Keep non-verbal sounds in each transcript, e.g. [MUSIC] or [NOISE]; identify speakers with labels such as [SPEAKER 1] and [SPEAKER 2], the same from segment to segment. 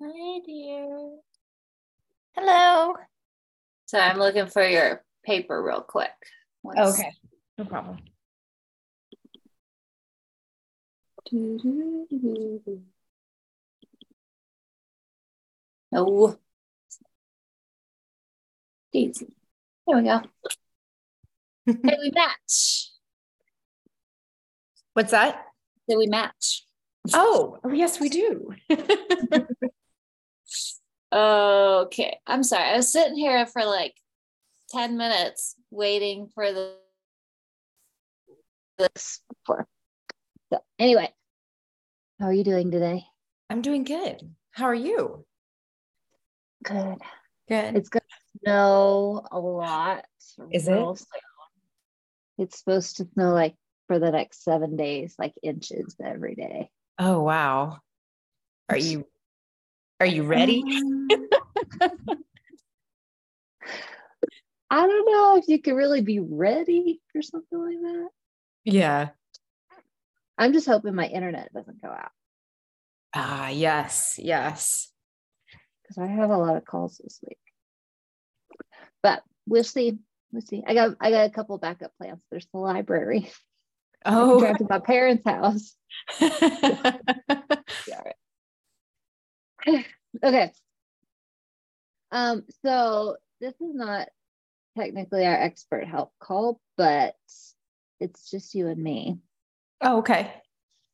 [SPEAKER 1] Hi, dear. Hello. So I'm looking for your paper real quick.
[SPEAKER 2] Okay. No problem.
[SPEAKER 1] Oh, Daisy. There we go. [LAUGHS] hey, we match.
[SPEAKER 2] What's that?
[SPEAKER 1] Did we match?
[SPEAKER 2] Oh, oh yes, we do. [LAUGHS]
[SPEAKER 1] Okay. I'm sorry. I was sitting here for like 10 minutes waiting for the this for. So anyway, how are you doing today?
[SPEAKER 2] I'm doing good. How are you?
[SPEAKER 1] Good.
[SPEAKER 2] Good.
[SPEAKER 1] It's gonna snow a lot.
[SPEAKER 2] Is it?
[SPEAKER 1] soon. It's supposed to snow like for the next seven days, like inches every day.
[SPEAKER 2] oh wow. Are you are you ready?
[SPEAKER 1] I don't know if you can really be ready for something like that.
[SPEAKER 2] Yeah.
[SPEAKER 1] I'm just hoping my internet doesn't go out
[SPEAKER 2] Ah, yes, yes.
[SPEAKER 1] because I have a lot of calls this week. But we'll see. We'll see. I got I got a couple backup plans. There's the library. [LAUGHS]
[SPEAKER 2] Oh.
[SPEAKER 1] drive to my parents' house. [LAUGHS] Yeah, right. [LAUGHS] okay. Um, so this is not technically our expert help call, but it's just you and me.
[SPEAKER 2] oh, okay.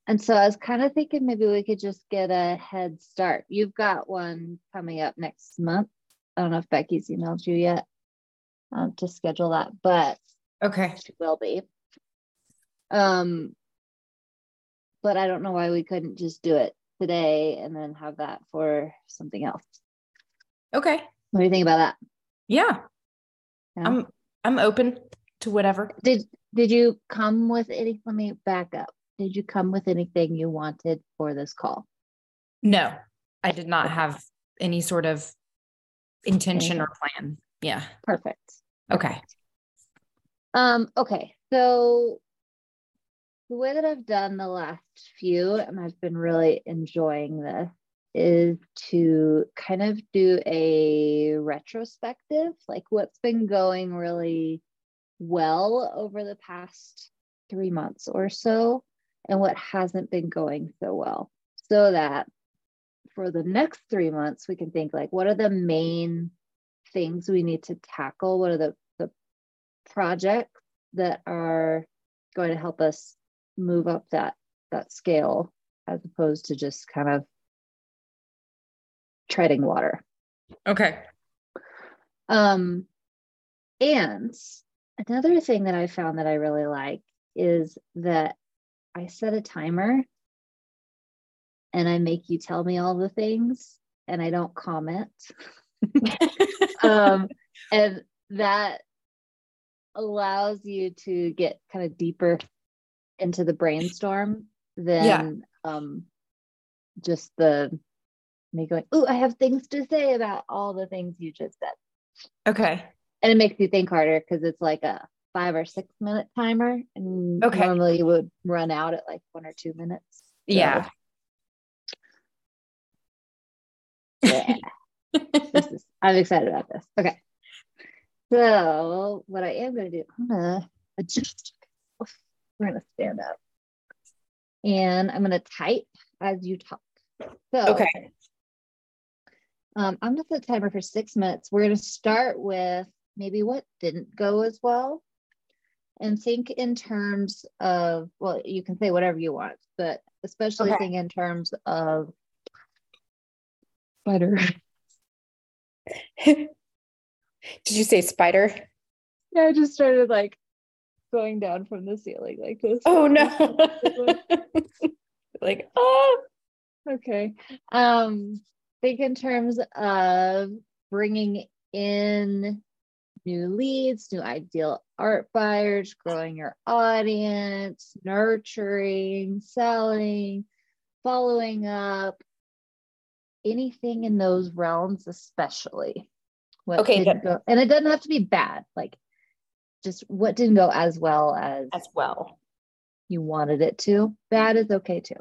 [SPEAKER 1] And so I was kind of thinking maybe we could just get a head start. You've got one coming up next month. I don't know if Becky's emailed you yet um, to schedule that, but
[SPEAKER 2] Okay.
[SPEAKER 1] she will be. Um, but I don't know why we couldn't just do it today and then have that for something else.
[SPEAKER 2] Okay.
[SPEAKER 1] What do you think about that?
[SPEAKER 2] Yeah.
[SPEAKER 1] Yeah.
[SPEAKER 2] I'm I'm open to whatever.
[SPEAKER 1] Did did you come with any? Let me back up. Did you come with anything you wanted for this call?
[SPEAKER 2] No, I did not have any sort of intention or plan. Yeah.
[SPEAKER 1] Perfect.
[SPEAKER 2] Okay.
[SPEAKER 1] Um, okay, so way that I've done the last few, and I've been really enjoying this, is to kind of do a retrospective, like what's been going really well over the past three months or so, and what hasn't been going so well, so that for the next three months, we can think like, what are the main things we need to tackle? What are the, the projects that are going to help us move up that that scale as opposed to just kind of treading water
[SPEAKER 2] Okay.
[SPEAKER 1] um and another thing that i found that i really like is that i set a timer and i make you tell me all the things and i don't comment [LAUGHS] um and that allows you to get kind of deeper into the brainstorm than um just the me going oh i have things to say about all the things you just said.
[SPEAKER 2] Okay.
[SPEAKER 1] and it makes you think harder because it's like a five or six minute timer and
[SPEAKER 2] Okay.
[SPEAKER 1] normally you would run out at like one or two minutes.
[SPEAKER 2] Yeah.
[SPEAKER 1] yeah. Is i'm excited about this. Okay. So what i am going to do i'm going to adjust we're going to stand up and i'm going to type as you talk so
[SPEAKER 2] Okay.
[SPEAKER 1] um, i'm going to set a timer for six minutes we're going to start with maybe what didn't go as well and think in terms of well you can say whatever you want but especially
[SPEAKER 2] Okay.
[SPEAKER 1] think in terms of spider [LAUGHS] [LAUGHS]
[SPEAKER 2] Did you say spider?
[SPEAKER 1] yeah i just started like going down from the ceiling like this
[SPEAKER 2] Oh no. [LAUGHS] like, oh.
[SPEAKER 1] okay um think in terms of bringing in new leads new ideal art buyers growing your audience nurturing selling following up anything in those realms especially
[SPEAKER 2] Okay,
[SPEAKER 1] go and it doesn't have to be bad like just what didn't go as well as
[SPEAKER 2] As well.
[SPEAKER 1] you wanted it to bad is okay too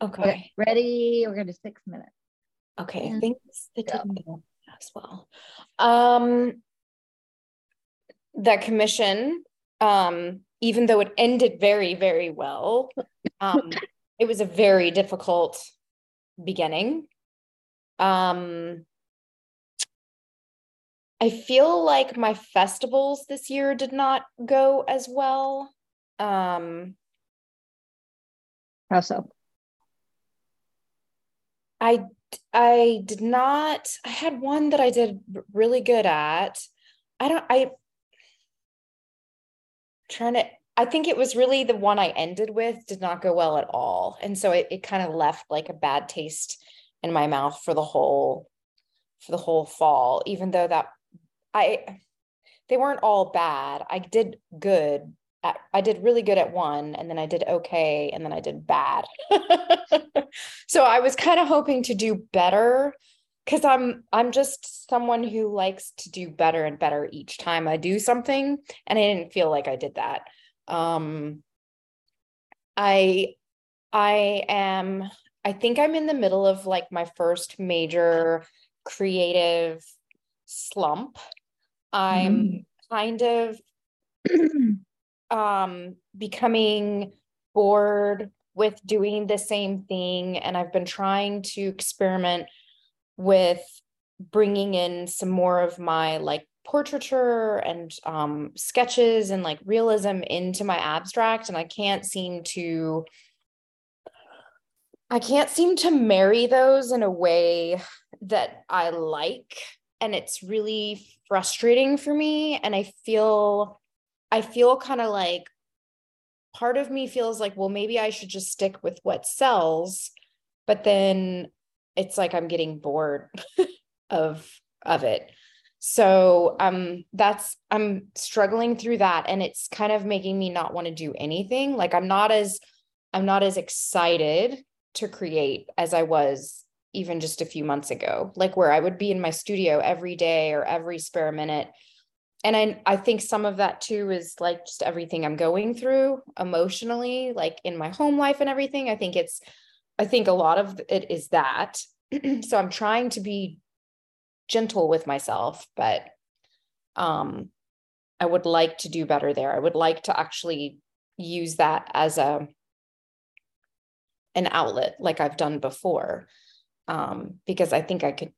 [SPEAKER 2] Okay.
[SPEAKER 1] Okay, ready? We're gonna do six minutes.
[SPEAKER 2] Okay,
[SPEAKER 1] Yeah.
[SPEAKER 2] things that
[SPEAKER 1] Yeah.
[SPEAKER 2] didn't go as well. Um, that commission, um, even though it ended very, very well, um, [LAUGHS] it was a very difficult beginning. Um, I feel like my festivals this year did not go as well. Um,
[SPEAKER 1] How so?
[SPEAKER 2] I I did not. I had one that I did really good at. I don't. I trying to. I think it was really the one I ended with did not go well at all, and so it it kind of left like a bad taste in my mouth for the whole for the whole fall. Even though that I they weren't all bad. I did good. At, I did really good at one, and then I did okay, and then I did bad. [LAUGHS] so I was kind of hoping to do better because I'm I'm just someone who likes to do better and better each time I do something, and I didn't feel like I did that. Um, I I am I think I'm in the middle of like my first major creative slump. I'm kind of [CLEARS THROAT] um becoming bored with doing the same thing and I've been trying to experiment with bringing in some more of my like portraiture and um sketches and like realism into my abstract and I can't seem to I can't seem to marry those in a way that I like and it's really frustrating for me and I feel I feel kind of like part of me feels like well maybe I should just stick with what sells but then it's like I'm getting bored [LAUGHS] of of it. So um that's I'm struggling through that and it's kind of making me not want to do anything. Like I'm not as I'm not as excited to create as I was even just a few months ago like where I would be in my studio every day or every spare minute and I I think some of that too is like just everything I'm going through emotionally, like in my home life and everything. I think it's I think a lot of it is that. [CLEARS THROAT] so I'm trying to be gentle with myself, but um I would like to do better there. I would like to actually use that as a an outlet like I've done before. Um because I think I could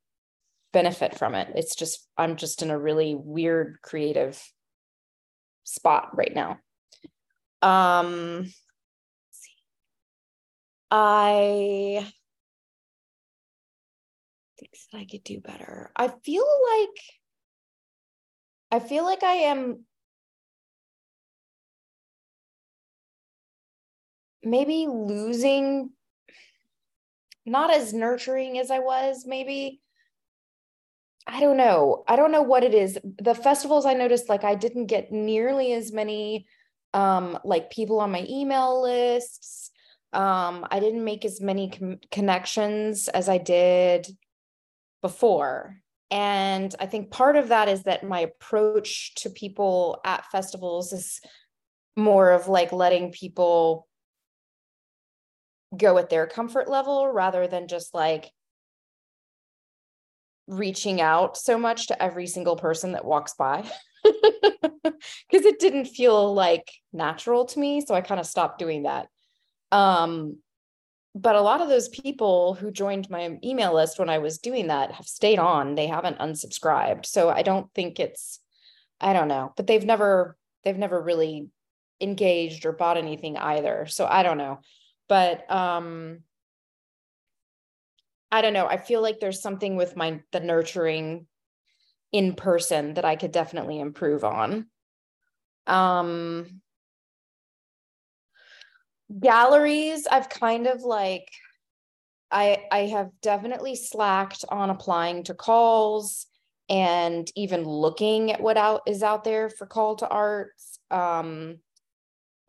[SPEAKER 2] benefit from it. It's just, I'm just in a really weird creative spot right now. Um, I think that I could do better. I feel like, I feel like I am maybe losing, not as nurturing as I was, maybe I don't know. I don't know what it is. The festivals I noticed like I didn't get nearly as many um like people on my email lists. Um I didn't make as many com- connections as I did before. And I think part of that is that my approach to people at festivals is more of like letting people go at their comfort level rather than just like reaching out so much to every single person that walks by. [LAUGHS] Because it didn't feel like natural to me so i kind of stopped doing that. Um but a lot of those people who joined my email list when i was doing that have stayed on. They haven't unsubscribed so i don't think it's i don't know but they've never they've never really engaged or bought anything either so i don't know but um I don't know. I feel like there's something with my the nurturing in person that I could definitely improve on. Um galleries, I've kind of like I I have definitely slacked on applying to calls and even looking at what out is out there for call to arts. Um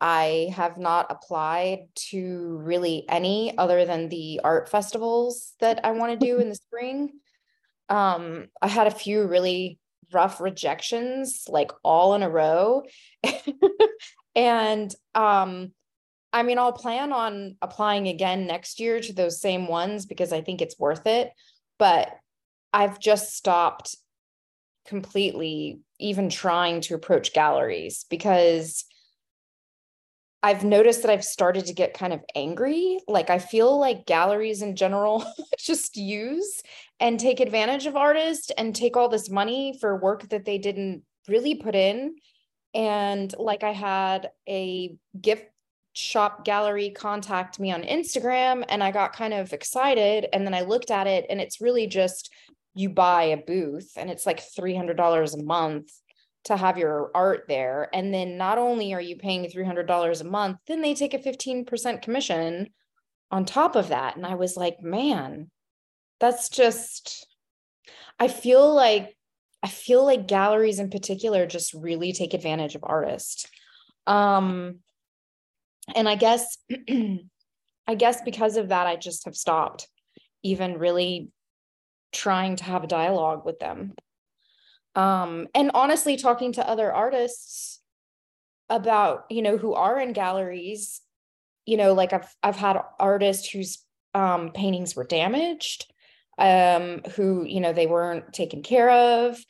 [SPEAKER 2] I have not applied to really any other than the art festivals that I want to do in the spring. Um, I had a few really rough rejections, like all in a row. [LAUGHS] and um, I mean, I'll plan on applying again next year to those same ones because I think it's worth it. but I've just stopped completely even trying to approach galleries because I've noticed that I've started to get kind of angry. Like I feel like galleries in general [LAUGHS] just use and take advantage of artists and take all this money for work that they didn't really put in. And like I had a gift shop gallery contact me on Instagram and I got kind of excited and then I looked at it and it's really just you buy a booth and it's like $300 a month to have your art there. And then not only are you paying $300 a month, then they take a 15% commission on top of that. And I was like, man, that's just, I feel like, I feel like galleries in particular just really take advantage of artists. Um, and I guess, [CLEARS THROAT] I guess because of that, I just have stopped even really trying to have a dialogue with them um and honestly talking to other artists about you know who are in galleries you know like i've i've had artists whose um paintings were damaged um who you know they weren't taken care of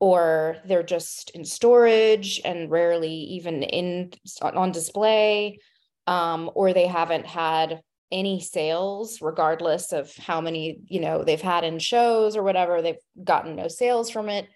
[SPEAKER 2] or they're just in storage and rarely even in on display um or they haven't had any sales regardless of how many you know they've had in shows or whatever they've gotten no sales from it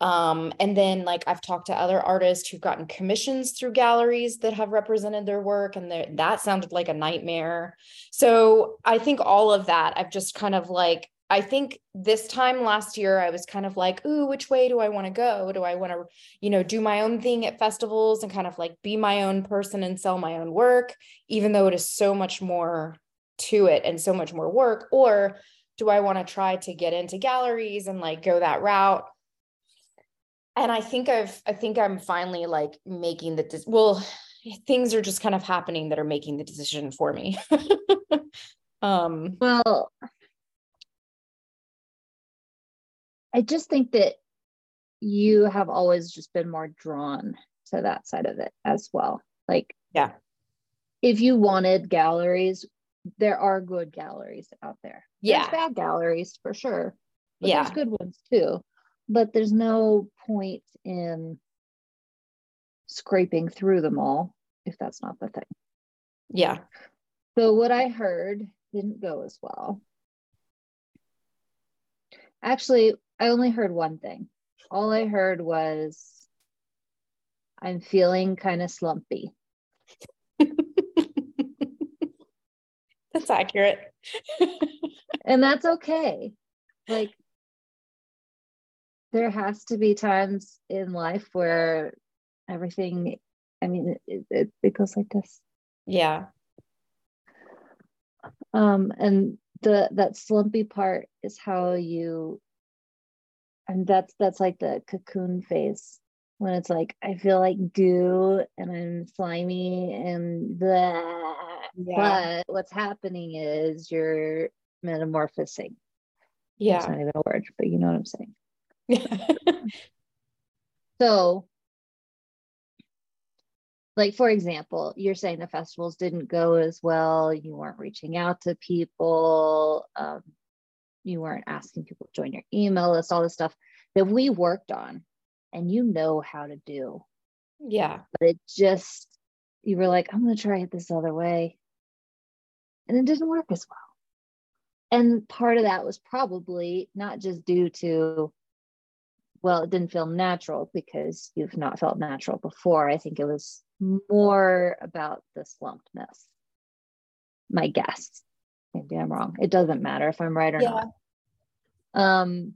[SPEAKER 2] um, and then like I've talked to other artists who've gotten commissions through galleries that have represented their work and that sounded like a nightmare. So I think all of that I've just kind of like I think this time last year I was kind of like, ooh, which way do I want to go? Do I want to, you know, do my own thing at festivals and kind of like be my own person and sell my own work, even though it is so much more to it and so much more work? Or do I want to try to get into galleries and like go that route? And I think I've I think I'm finally like making the decision. well things are just kind of happening that are making the decision for me. [LAUGHS]
[SPEAKER 1] um well I just think that you have always just been more drawn to that side of it as well. Like
[SPEAKER 2] yeah.
[SPEAKER 1] If you wanted galleries, there are good galleries out there.
[SPEAKER 2] Yeah.
[SPEAKER 1] There's bad galleries for sure.
[SPEAKER 2] But yeah.
[SPEAKER 1] there's good ones too but there's no point in scraping through them all if that's not the thing.
[SPEAKER 2] Yeah.
[SPEAKER 1] So what I heard didn't go as well. Actually, I only heard one thing. All I heard was I'm feeling kind of slumpy. [LAUGHS]
[SPEAKER 2] that's accurate. [LAUGHS]
[SPEAKER 1] and that's okay. Like there has to be times in life where everything i mean it, it, it goes like this
[SPEAKER 2] yeah
[SPEAKER 1] um and the that slumpy part is how you and that's that's like the cocoon phase when it's like I feel like goo and I'm slimy and the yeah. but what's happening is you're metamorphosing.
[SPEAKER 2] Yeah.
[SPEAKER 1] It's not even a word, but you know what I'm saying. [LAUGHS] so, like, for example, you're saying the festivals didn't go as well, you weren't reaching out to people, um, you weren't asking people to join your email list, all this stuff that we worked on and you know how to do.
[SPEAKER 2] Yeah.
[SPEAKER 1] But it just, you were like, I'm going to try it this other way. And it didn't work as well. And part of that was probably not just due to well, it didn't feel natural because you've not felt natural before. I think it was more about the slumpedness. My guess. Maybe I'm wrong. It doesn't matter if I'm right or yeah. not. Um,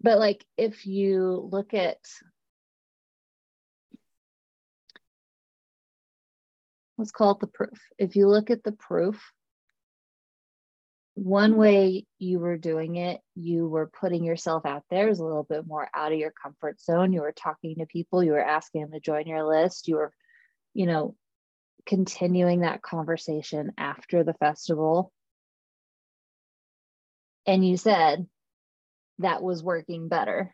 [SPEAKER 1] but like if you look at let's call it the proof. If you look at the proof one way you were doing it, you were putting yourself out there as a little bit more out of your comfort zone. You were talking to people, you were asking them to join your list, you were, you know, continuing that conversation after the festival. And you said that was working better.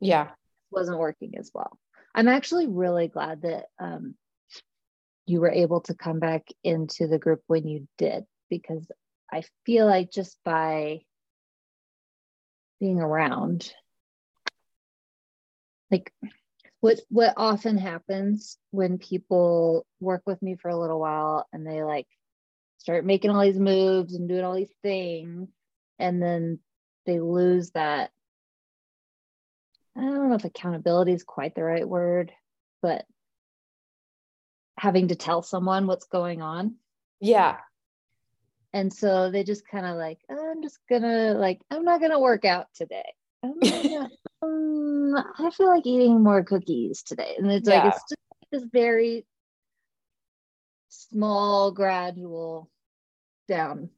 [SPEAKER 2] Yeah.
[SPEAKER 1] Wasn't working as well. I'm actually really glad that um, you were able to come back into the group when you did because I feel like just by being around, like what what often happens when people work with me for a little while and they like start making all these moves and doing all these things and then they lose that I don't know if accountability is quite the right word, but having to tell someone what's going on.
[SPEAKER 2] Yeah.
[SPEAKER 1] And so they just kind of like, oh, I'm just gonna like, I'm not gonna work out today. [LAUGHS] Gonna, um, I feel like eating more cookies today. And it's yeah. like it's just this very small, gradual down.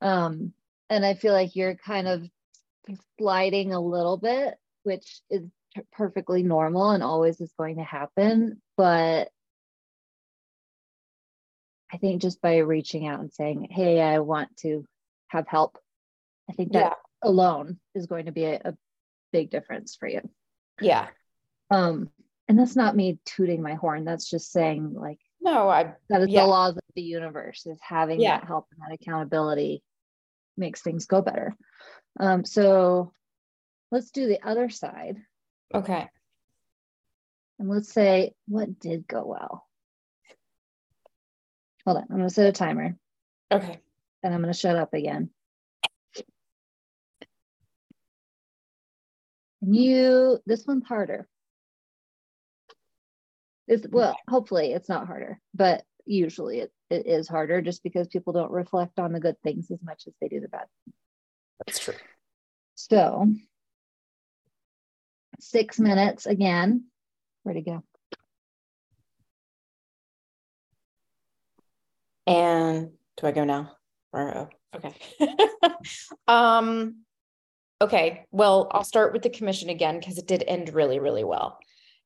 [SPEAKER 1] Um, and I feel like you're kind of sliding a little bit, which is perfectly normal and always is going to happen. But I think just by reaching out and saying, Hey, I want to have help, I think that yeah. alone is going to be a, a big difference for you.
[SPEAKER 2] Yeah.
[SPEAKER 1] Um, and that's not me tooting my horn. That's just saying like
[SPEAKER 2] no, I
[SPEAKER 1] that is yeah. the laws of the universe is having yeah. that help and that accountability makes things go better. Um, so let's do the other side.
[SPEAKER 2] Okay.
[SPEAKER 1] And let's say what did go well. Hold on, I'm gonna set a timer.
[SPEAKER 2] Okay.
[SPEAKER 1] And I'm gonna shut up again. And you, this one's harder. It's well, hopefully it's not harder, but usually it, it is harder just because people don't reflect on the good things as much as they do the bad.
[SPEAKER 2] That's true.
[SPEAKER 1] So six minutes again. Where'd it go?
[SPEAKER 2] And do I go now? Or, oh, okay. [LAUGHS] um, okay. Well, I'll start with the commission again because it did end really, really well.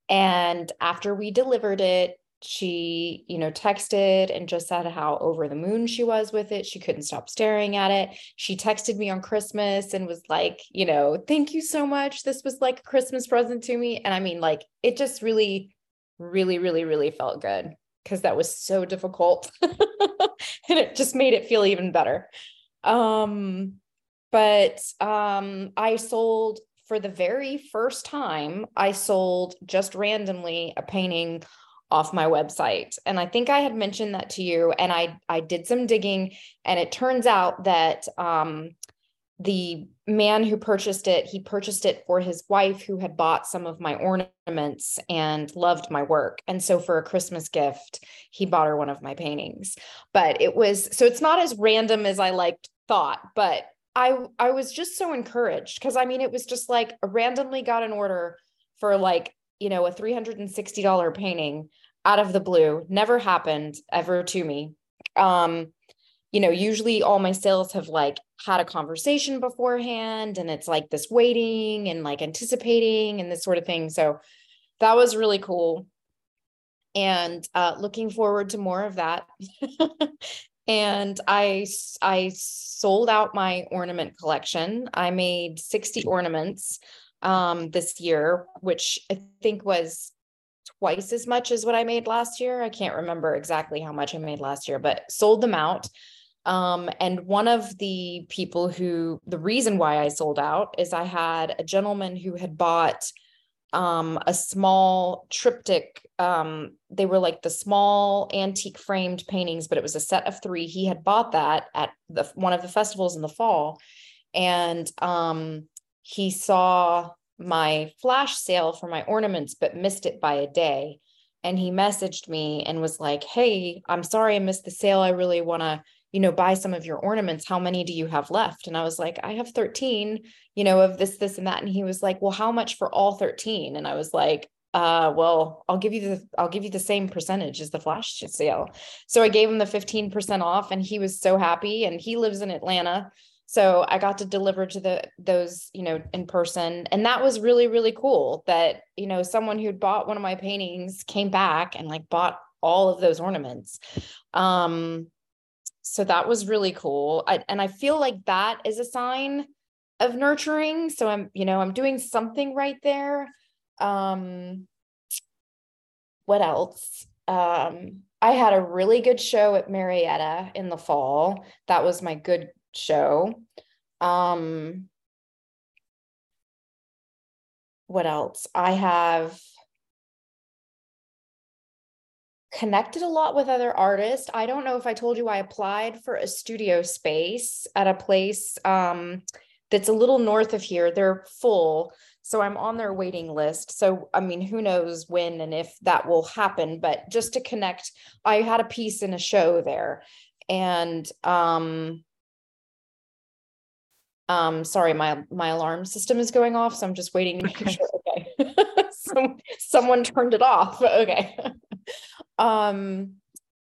[SPEAKER 2] And after we delivered it, she, you know, texted and just said how over the moon she was with it. She couldn't stop staring at it. She texted me on Christmas and was like, you know, thank you so much. This was like a Christmas present to me. And I mean, like, it just really, really, really, really felt good because that was so difficult. [LAUGHS] and it just made it feel even better. Um, but um, I sold for the very first time, I sold just randomly a painting off my website. And I think I had mentioned that to you. And I I did some digging, and it turns out that um, the man who purchased it, he purchased it for his wife who had bought some of my ornaments and loved my work. And so for a Christmas gift, he bought her one of my paintings. But it was so it's not as random as I liked thought, but I I was just so encouraged because I mean it was just like randomly got an order for like, you know, a $360 painting out of the blue. Never happened ever to me. Um, you know, usually all my sales have like had a conversation beforehand and it's like this waiting and like anticipating and this sort of thing. So that was really cool. And uh, looking forward to more of that. [LAUGHS] and I I sold out my ornament collection. I made 60 ornaments um, this year, which I think was twice as much as what I made last year. I can't remember exactly how much I made last year, but sold them out. Um, and one of the people who, the reason why I sold out is I had a gentleman who had bought um, a small triptych. Um, they were like the small antique framed paintings, but it was a set of three. He had bought that at the one of the festivals in the fall, and um, he saw my flash sale for my ornaments, but missed it by a day. And he messaged me and was like, "Hey, I'm sorry I missed the sale. I really want to." You know, buy some of your ornaments. How many do you have left? And I was like, I have 13, you know, of this, this, and that. And he was like, Well, how much for all 13? And I was like, uh, well, I'll give you the I'll give you the same percentage as the flash sale. So I gave him the 15% off and he was so happy and he lives in Atlanta. So I got to deliver to the those, you know, in person. And that was really, really cool that, you know, someone who'd bought one of my paintings came back and like bought all of those ornaments. Um, so that was really cool I, and i feel like that is a sign of nurturing so i'm you know i'm doing something right there um what else um I had a really good show at Marietta in the fall. That was my good show. Um, what else? I have connected a lot with other artists. I don't know if I told you I applied for a studio space at a place um, that's a little north of here. They're full. So I'm on their waiting list. So, I mean, who knows when and if that will happen, but just to connect, I had a piece in a show there. And um, um, sorry, my my alarm system is going off, so I'm just waiting to make [LAUGHS] okay. sure. [LAUGHS] Okay, Some, someone turned it off. Okay. Um,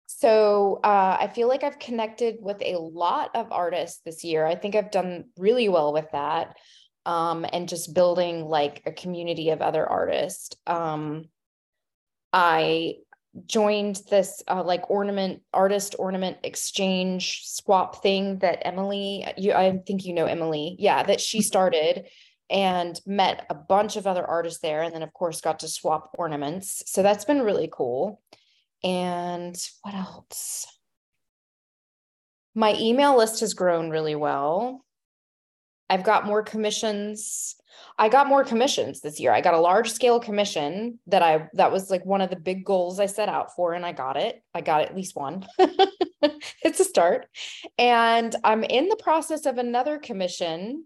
[SPEAKER 2] so uh, I feel like I've connected with a lot of artists this year. I think I've done really well with that, um, and just building like a community of other artists. Um, I joined this uh, like ornament artist ornament exchange swap thing that Emily you I think you know Emily yeah that she mm-hmm. started and met a bunch of other artists there and then of course got to swap ornaments so that's been really cool and what else my email list has grown really well I've got more commissions I got more commissions this year. I got a large scale commission that I that was like one of the big goals I set out for and I got it. I got at least one. [LAUGHS] it's a start. And I'm in the process of another commission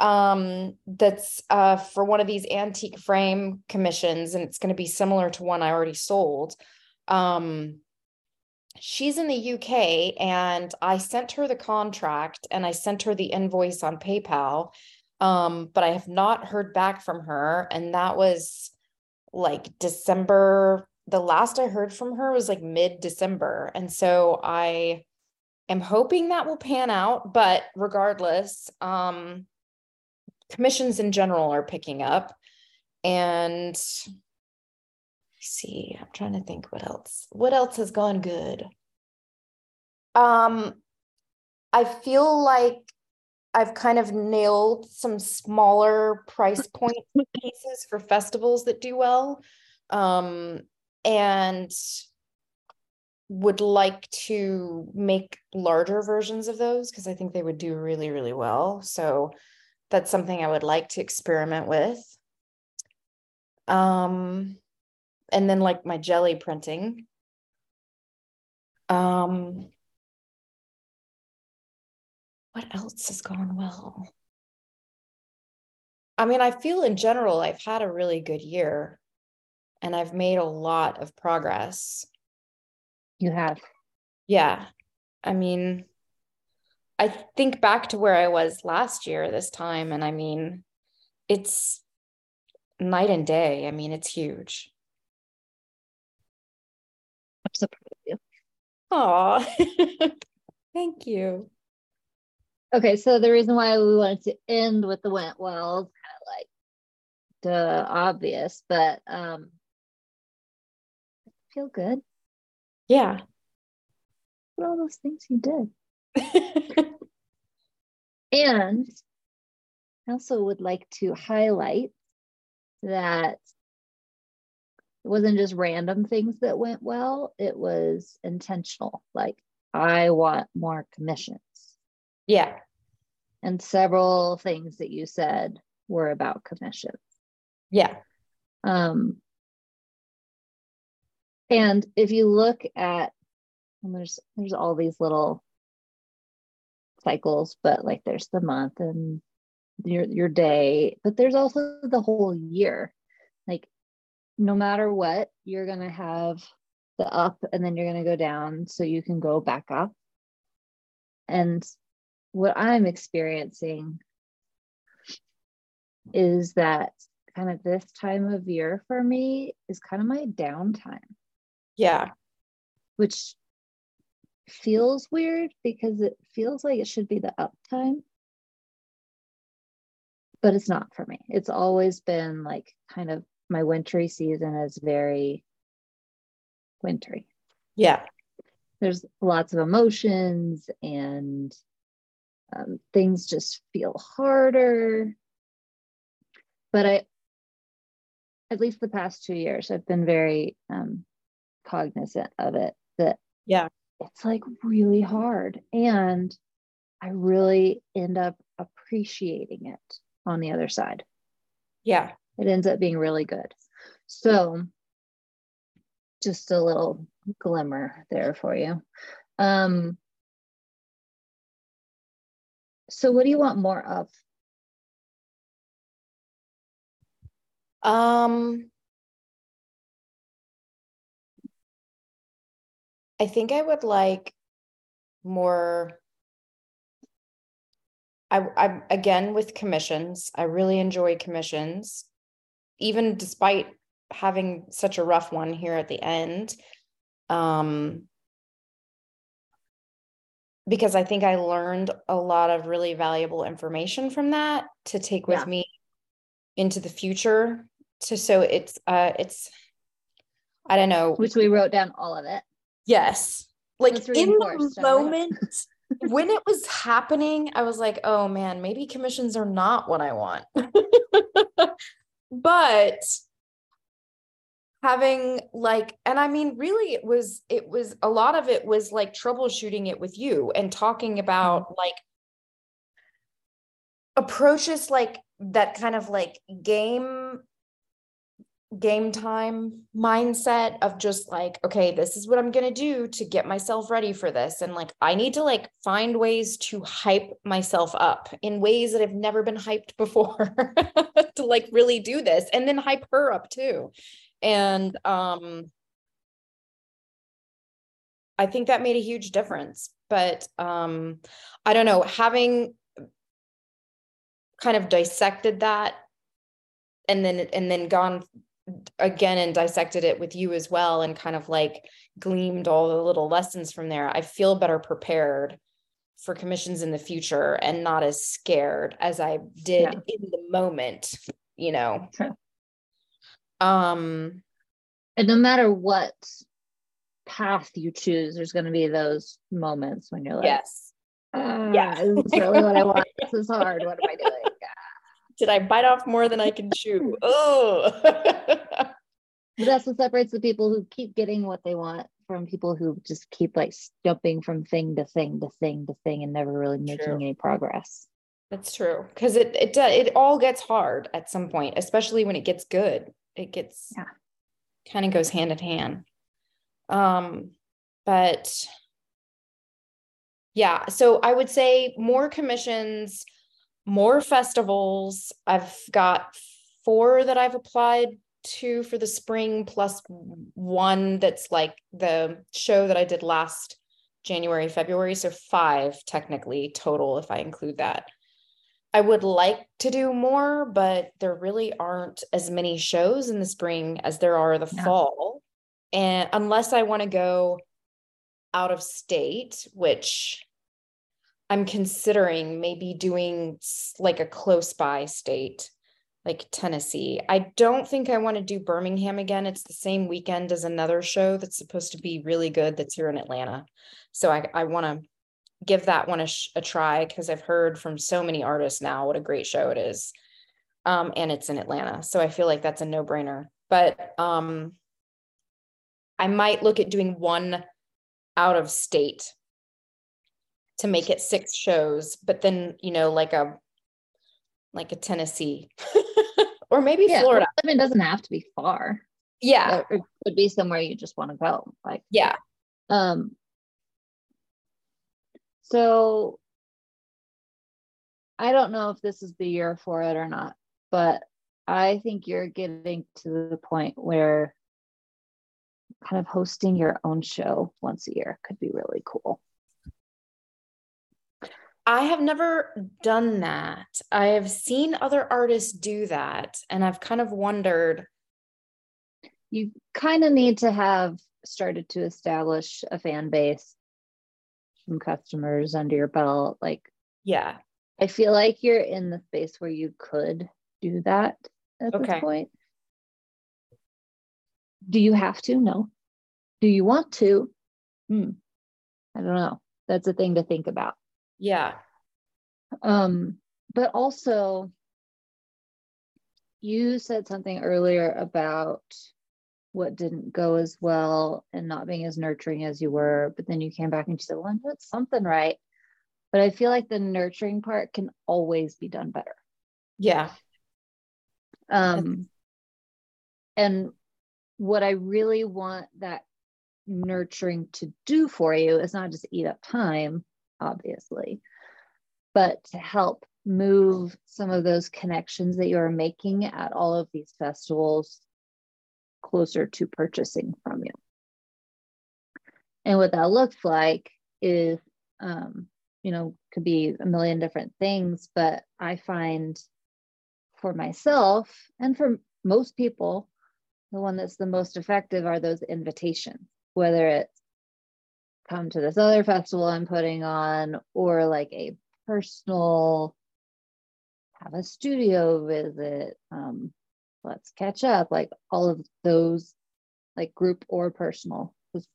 [SPEAKER 2] um that's uh for one of these antique frame commissions and it's going to be similar to one I already sold. Um she's in the UK and I sent her the contract and I sent her the invoice on PayPal um, but I have not heard back from her. And that was like December. The last I heard from her was like mid December. And so I am hoping that will pan out. But regardless, um, commissions in general are picking up. And see, I'm trying to think what else. What else has gone good? Um, I feel like I've kind of nailed some smaller price [LAUGHS] point pieces for festivals that do well. Um, and would like to make larger versions of those because I think they would do really, really well. So that's something I would like to experiment with. Um, and then like my jelly printing. Um, what else has gone well? I mean, I feel in general I've had a really good year and I've made a lot of progress.
[SPEAKER 1] You have.
[SPEAKER 2] Yeah. I mean, I think back to where I was last year this time, and I mean, it's night and day. I mean, it's huge.
[SPEAKER 1] I'm so proud of you.
[SPEAKER 2] Aw, [LAUGHS] thank you.
[SPEAKER 1] Okay, so the reason why we wanted to end with the went well is kind of like the obvious, but um feel good.
[SPEAKER 2] Yeah.
[SPEAKER 1] All those things you did. [LAUGHS] and I also would like to highlight that it wasn't just random things that went well, it was intentional. Like, I want more commissions.
[SPEAKER 2] Yeah.
[SPEAKER 1] And several things that you said were about commissions.
[SPEAKER 2] Yeah.
[SPEAKER 1] Um, and if you look at, and there's there's all these little cycles, but like there's the month and your your day, but there's also the whole year. No matter what, you're gonna have the up and then you're gonna go down so you can go back up. And what I'm experiencing is that kind of this time of year for me is kind of my downtime.
[SPEAKER 2] Yeah.
[SPEAKER 1] Which feels weird because it feels like it should be the uptime. But it's not for me. It's always been like kind of my wintry season is very wintry.
[SPEAKER 2] Yeah.
[SPEAKER 1] There's lots of emotions and um, things just feel harder. But I, at least the past two years, I've been very um, cognizant of it that
[SPEAKER 2] yeah
[SPEAKER 1] it's like really hard and i really end up appreciating it on the other side
[SPEAKER 2] yeah
[SPEAKER 1] it ends up being really good so just a little glimmer there for you um so what do you want more of
[SPEAKER 2] um I think I would like more. I, I again with commissions. I really enjoy commissions, even despite having such a rough one here at the end. Um, because I think I learned a lot of really valuable information from that to take with
[SPEAKER 1] Yeah.
[SPEAKER 2] me into the future. To so it's uh it's I don't know
[SPEAKER 1] which we wrote down all of it
[SPEAKER 2] Yes. Like in the
[SPEAKER 1] reinforced, I like it.
[SPEAKER 2] moment [LAUGHS] when it was happening, I was like, oh man, maybe commissions are not what I want. [LAUGHS] but having like, and I mean, really, it was, it was a lot of it was like troubleshooting it with you and talking about mm-hmm. like approaches like that kind of like game game time mindset of just like okay this is what i'm going to do to get myself ready for this. And like i need to like find ways to hype myself up in ways that have never been hyped before [LAUGHS] to like really do this and then hype her up too. And um i think that made a huge difference. But um i don't know having kind of dissected that and then and then gone again and dissected it with you as well and kind of like gleamed all the little lessons from there i feel better prepared for commissions in the future and not as scared as i did
[SPEAKER 1] Yeah.
[SPEAKER 2] in the moment you know? Um
[SPEAKER 1] and no matter what path you choose there's going to be those moments when you're like
[SPEAKER 2] yes.
[SPEAKER 1] Ah,
[SPEAKER 2] Yeah.
[SPEAKER 1] is this really what i want. This is [LAUGHS] hard. What am i doing
[SPEAKER 2] did i bite off more than i can chew [LAUGHS] oh [LAUGHS]
[SPEAKER 1] but that's what separates the people who keep getting what they want from people who just keep like jumping from thing to thing to thing to thing and never really making
[SPEAKER 2] True.
[SPEAKER 1] any progress
[SPEAKER 2] That's true because it it does it all gets hard at some point, especially when it gets good. It gets
[SPEAKER 1] Yeah.
[SPEAKER 2] kind of goes hand in hand. Um, but yeah, so I would say more commissions, more festivals. I've got four that I've applied to for the spring, plus one that's like the show that I did last January, February. So five technically total if I include that. I would like to do more, but there really aren't as many shows in the spring as there are the
[SPEAKER 1] Yeah.
[SPEAKER 2] fall. And unless I want to go out of state, which I'm considering maybe doing like a close by state, like Tennessee. I don't think I want to do Birmingham again. It's the same weekend as another show that's supposed to be really good that's here in Atlanta. So I, I want to give that one a, sh- a try because I've heard from so many artists now what a great show it is. Um, and it's in Atlanta. So I feel like that's a no brainer. But um, I might look at doing one out of state to make it six shows, but then, you know, like a like a Tennessee [LAUGHS] or maybe
[SPEAKER 1] yeah
[SPEAKER 2] Florida.
[SPEAKER 1] I mean, it doesn't have to be far
[SPEAKER 2] Yeah.
[SPEAKER 1] it could be somewhere you just want to go like
[SPEAKER 2] Yeah.
[SPEAKER 1] Um, so I don't know if this is the year for it or not, but I think you're getting to the point where kind of hosting your own show once a year could be really cool.
[SPEAKER 2] I have never done that. I have seen other artists do that, and I've kind of wondered.
[SPEAKER 1] You kind of need to have started to establish a fan base, some customers under your belt. Like,
[SPEAKER 2] Yeah.
[SPEAKER 1] I feel like you're in the space where you could do that at
[SPEAKER 2] Okay.
[SPEAKER 1] this point. Do you have to? No. Do you want to? Hmm. I don't know. That's a thing to think about.
[SPEAKER 2] Yeah.
[SPEAKER 1] Um, but also, you said something earlier about what didn't go as well and not being as nurturing as you were. But then you came back and you said, Well, I'm doing something right. But I feel like the nurturing part can always be done better.
[SPEAKER 2] Yeah.
[SPEAKER 1] Um, and what I really want that nurturing to do for you is not just eat up time, obviously, but to help move some of those connections that you're making at all of these festivals closer to purchasing from you. And what that looks like is, um, you know, could be a million different things, but I find for myself and for most people, the one that's the most effective are those invitations, whether it's come to this other festival I'm putting on or like a personal have a studio visit um, let's catch up like all of those like group or personal is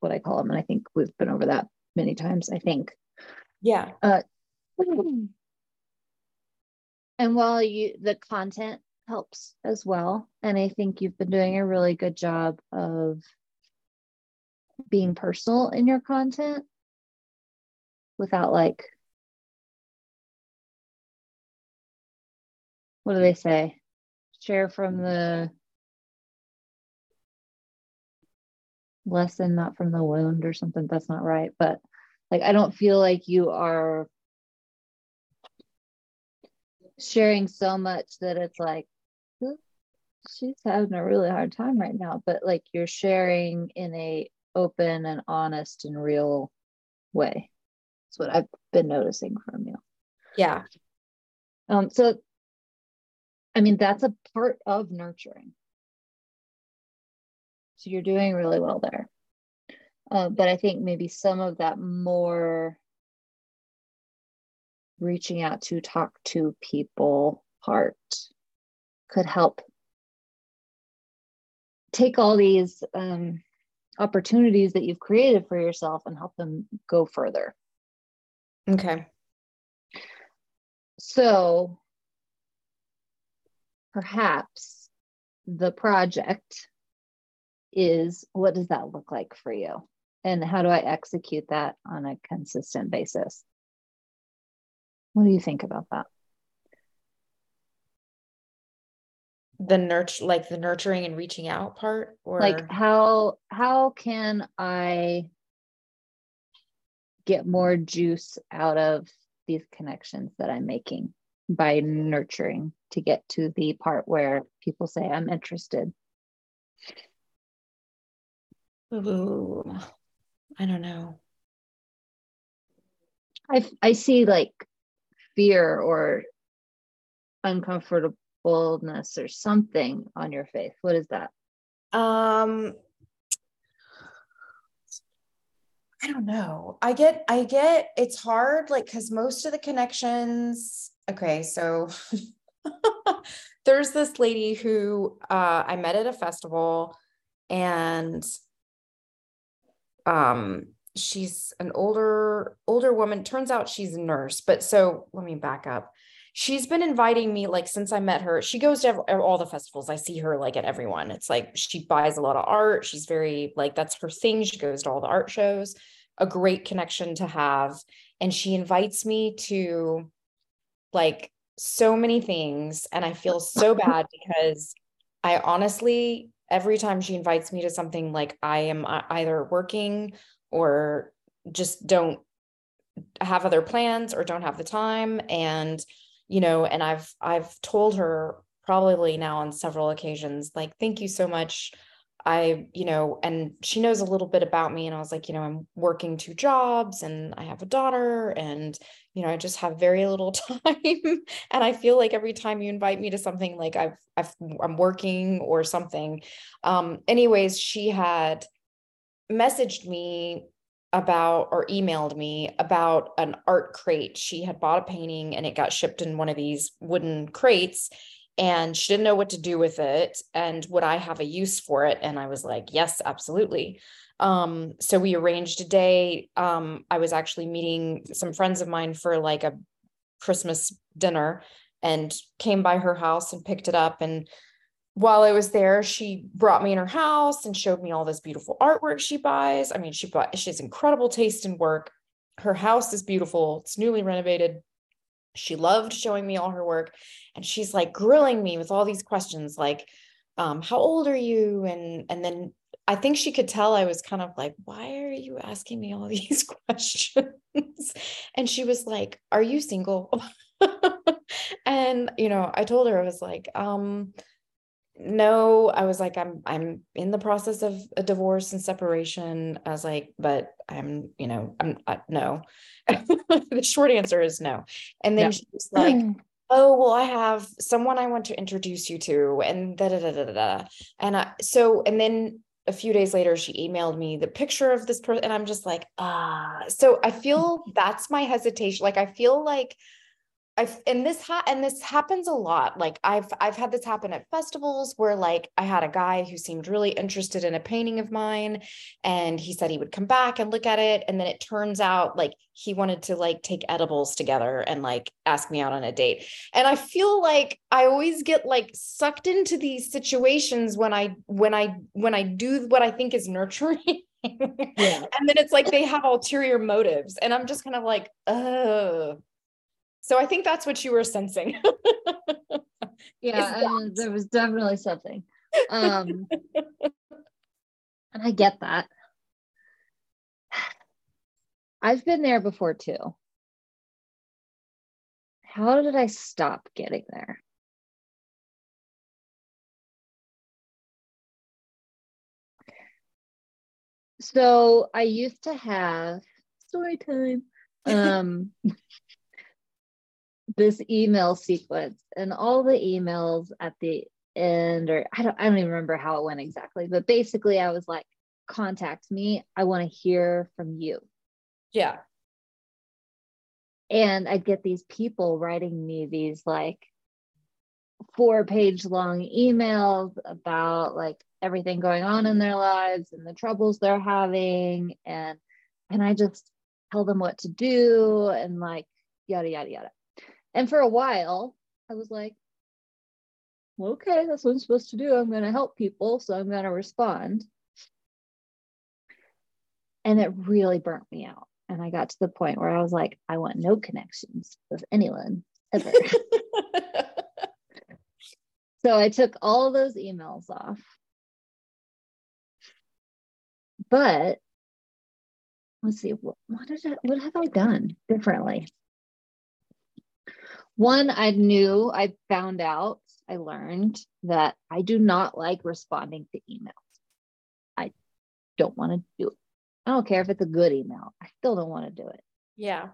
[SPEAKER 1] what i call them and i think we've been over that many times i think.
[SPEAKER 2] Yeah.
[SPEAKER 1] Uh, and while you the content helps as well and i think you've been doing a really good job of being personal in your content without like what do they say share from the lesson, not from the wound or something. That's not right. But like, I don't feel like you are sharing so much that it's like, she's having a really hard time right now. But like, you're sharing in a open and honest and real way. That's what I've been noticing from you.
[SPEAKER 2] Yeah.
[SPEAKER 1] Um, so I mean, that's a part of nurturing. So you're doing really well there. Uh, but I think maybe some of that more reaching out to talk to people part could help take all these um, opportunities that you've created for yourself and help them go further.
[SPEAKER 2] Okay.
[SPEAKER 1] So perhaps the project is what does that look like for you? And how do I execute that on a consistent basis? What do you think about that?
[SPEAKER 2] The nurture like the nurturing and reaching out part or
[SPEAKER 1] like how how can I get more juice out of these connections that I'm making? by nurturing to get to the part where people say, I'm interested?
[SPEAKER 2] Ooh, I don't know.
[SPEAKER 1] I, I see like fear or uncomfortableness or something on your face. What is that?
[SPEAKER 2] Um, I don't know. I get, I get, it's hard, like, because most of the connections, okay, so [LAUGHS] there's this lady who uh, I met at a festival and um she's an older older woman turns out she's a nurse but so let me back up she's been inviting me like since I met her. She goes to all the festivals. I see her like at everyone. It's like she buys a lot of art. She's very like that's her thing. She goes to all the art shows. A great connection to have. And she invites me to like so many things and I feel so bad [LAUGHS] because I honestly every time she invites me to something like I am either working or just don't have other plans or don't have the time and you know and i've i've told her probably now on several occasions like thank you so much. I you know and she knows a little bit about me and i was like you know i'm working two jobs and i have a daughter and you know i just have very little [LAUGHS] time and i feel like every time you invite me to something like i've, I've i'm working or something. Um anyways she had messaged me about or emailed me about an art crate. She had bought a painting and it got shipped in one of these wooden crates and she didn't know what to do with it and would I have a use for it? And I was like yes absolutely. Um, so we arranged a day. Um, I was actually meeting some friends of mine for like a Christmas dinner and came by her house and picked it up and while I was there, she brought me in her house and showed me all this beautiful artwork she buys. I mean, she bought, she has incredible taste in work. Her house is beautiful. It's newly renovated. She loved showing me all her work. And she's like grilling me with all these questions like, um, how old are you? And and then I think she could tell I was kind of like, why are you asking me all [LAUGHS] these questions? and she was like, Are you single? [LAUGHS] and you know, I told her I was like, um, no i was like i'm i'm in the process of a divorce and separation. I was like but i'm you know i'm I, no. [LAUGHS] The short answer is no. And then yeah. she was like [CLEARS THROAT] oh well i have someone i want to introduce you to and da da da da da. And I, so and then a few days later she emailed me the picture of this person and i'm just like ah. So i feel [LAUGHS] that's my hesitation. Like i feel like I've and this ha- and this happens a lot. Like I've I've had this happen at festivals where like I had a guy who seemed really interested in a painting of mine and he said he would come back and look at it and then it turns out like he wanted to like take edibles together and like ask me out on a date. And I feel like I always get like sucked into these situations when I when I when I do what I think is nurturing. [LAUGHS] yeah. And then it's like they have ulterior motives and I'm just kind of like, "Oh, so I think that's what you were sensing. [LAUGHS]
[SPEAKER 1] yeah, there was definitely something. Um, [LAUGHS] and I get that. I've been there before too. How did I stop getting there? So I used to have story time. [LAUGHS] Um this email sequence and all the emails at the end or I don't I don't even remember how it went exactly but basically I was like contact me. I want to hear from you.
[SPEAKER 2] Yeah.
[SPEAKER 1] And I'd get these people writing me these like four page long emails about like everything going on in their lives and the troubles they're having. And and I just tell them what to do and like yada yada yada and for a while, I was like, well, okay, that's what I'm supposed to do. I'm going to help people. So I'm going to respond. And it really burnt me out. And I got to the point where I was like, I want no connections with anyone ever. [LAUGHS] so I took all those emails off. But let's see, what, what did I, what have I done differently? One, I knew, I found out, I learned that I do not like responding to emails. I don't want to do it. I don't care if it's a good email. I still don't want to do it.
[SPEAKER 2] Yeah.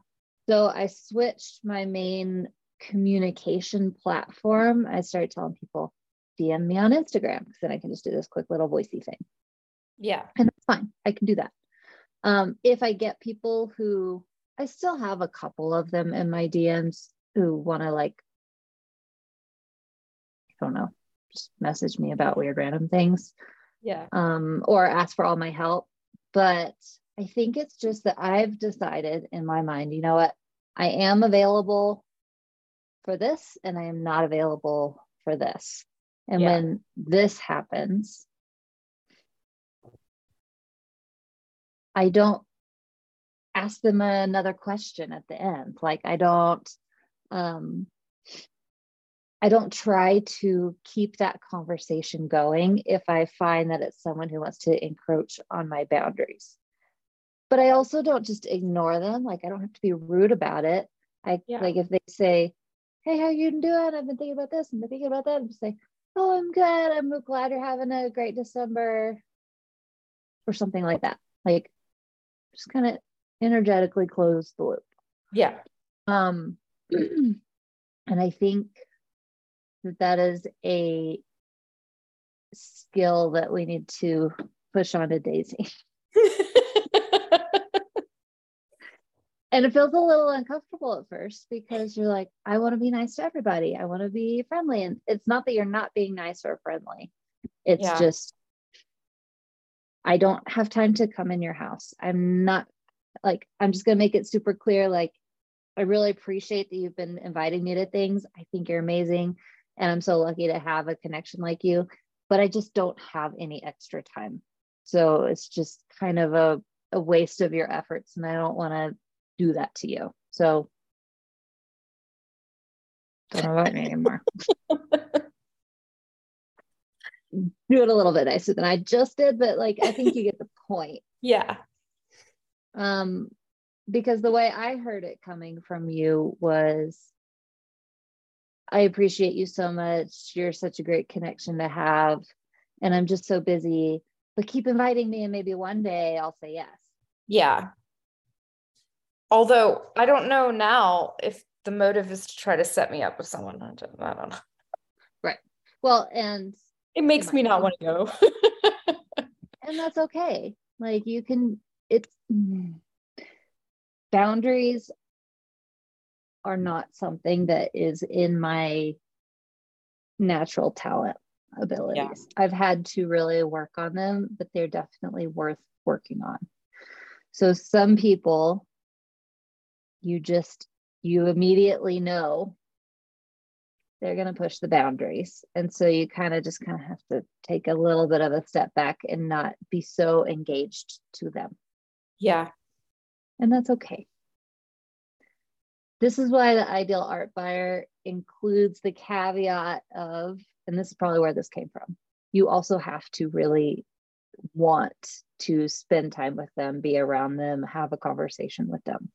[SPEAKER 1] So I switched my main communication platform. I started telling people, DM me on Instagram because then I can just do this quick little voicey thing.
[SPEAKER 2] Yeah.
[SPEAKER 1] And that's fine. I can do that. Um, if I get people who I still have a couple of them in my DMs who want to like I don't know, just message me about weird random things.
[SPEAKER 2] Yeah.
[SPEAKER 1] Um, or ask for all my help. But I think it's just that I've decided in my mind, you know what? I am available for this and I am not available for this. And yeah. when this happens, I don't ask them another question at the end. Like I don't um, I don't try to keep that conversation going if I find that it's someone who wants to encroach on my boundaries. But I also don't just ignore them. Like I don't have to be rude about it. I yeah. like if they say, "Hey, how you doing? I've been thinking about this and been thinking about that." I'm just say, "Oh, I'm good. I'm glad you're having a great December," or something like that. Like just kind of energetically close the loop.
[SPEAKER 2] Yeah.
[SPEAKER 1] Um, [CLEARS THROAT] and I think that that is a skill that we need to push on to Daisy. [LAUGHS] and it feels a little uncomfortable at first because you're like, I want to be nice to everybody. I want to be friendly. And it's not that you're not being nice or friendly, it's yeah. just, I don't have time to come in your house. I'm not like, I'm just going to make it super clear like, I really appreciate that you've been inviting me to things. I think you're amazing. And I'm so lucky to have a connection like you, but I just don't have any extra time. So it's just kind of a, a waste of your efforts. And I don't want to do that to you. So don't invite me anymore. [LAUGHS] do it a little bit nicer than I just did, but like I think you get the point.
[SPEAKER 2] Yeah.
[SPEAKER 1] Um, because the way I heard it coming from you was I appreciate you so much. You're such a great connection to have. And I'm just so busy, but keep inviting me and maybe one day I'll say yes.
[SPEAKER 2] Yeah. Although I don't know now if the motive is to try to set me up with someone. I don't, I don't know.
[SPEAKER 1] Right. Well, and
[SPEAKER 2] it makes me not want to go. [LAUGHS]
[SPEAKER 1] and that's okay. Like you can, it's boundaries are not something that is in my natural talent abilities. Yeah. I've had to really work on them, but they're definitely worth working on. So some people you just you immediately know they're going to push the boundaries. And so you kind of just kind of have to take a little bit of a step back and not be so engaged to them.
[SPEAKER 2] Yeah.
[SPEAKER 1] And that's okay. This is why the ideal art buyer includes the caveat of, and this is probably where this came from, you also have to really want to spend time with them, be around them, have a conversation with them.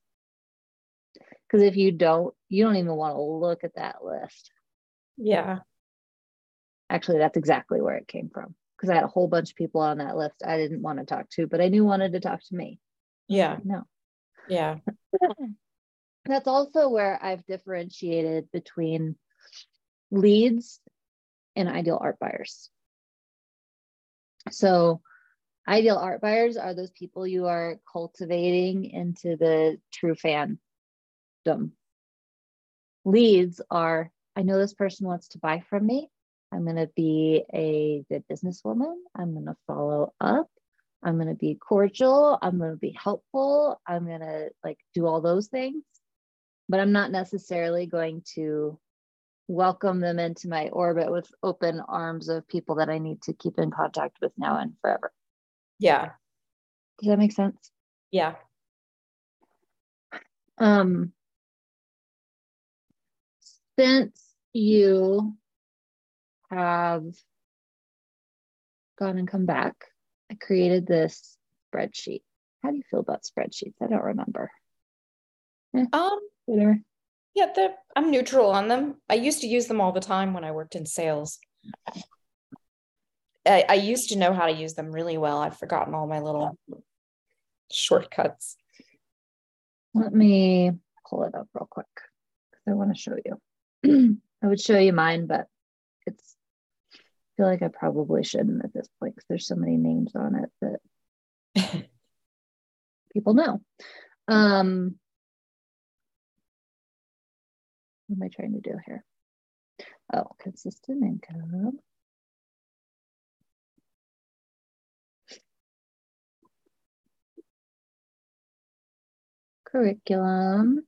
[SPEAKER 1] Because if you don't, you don't even want to look at that list.
[SPEAKER 2] Yeah.
[SPEAKER 1] Actually, that's exactly where it came from. Because I had a whole bunch of people on that list I didn't want to talk to, but I knew wanted to talk to me.
[SPEAKER 2] Yeah.
[SPEAKER 1] No.
[SPEAKER 2] Yeah. [LAUGHS]
[SPEAKER 1] that's also where I've differentiated between leads and ideal art buyers. So, ideal art buyers are those people you are cultivating into the true fandom. Leads are I know this person wants to buy from me. I'm going to be a good businesswoman. I'm going to follow up. I'm going to be cordial. I'm going to be helpful. I'm going to like do all those things. But I'm not necessarily going to welcome them into my orbit with open arms of people that I need to keep in contact with now and forever.
[SPEAKER 2] Yeah.
[SPEAKER 1] Does that make sense?
[SPEAKER 2] Yeah.
[SPEAKER 1] Um since you have gone and come back, I created this spreadsheet. How do you feel about spreadsheets? I don't remember.
[SPEAKER 2] Eh, um, whatever. Yeah, I'm neutral on them. I used to use them all the time when I worked in sales. I, I used to know how to use them really well. I've forgotten all my little shortcuts.
[SPEAKER 1] Let me pull it up real quick because I want to show you. [CLEARS THROAT] I would show you mine, but feel like I probably shouldn't at this point because there's so many names on it that [LAUGHS] people know. Um, what am I trying to do here? Oh, consistent income. Curriculum.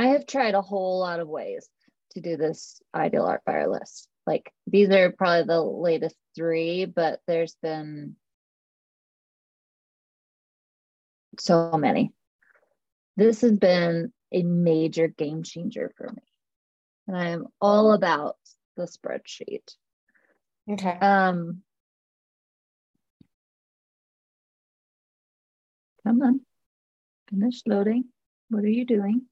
[SPEAKER 1] I have tried a whole lot of ways to do this ideal art buyer list. Like these are probably the latest three, but there's been so many. This has been a major game changer for me. And I am all about the spreadsheet.
[SPEAKER 2] Okay.
[SPEAKER 1] Um come on. Finish loading. What are you doing?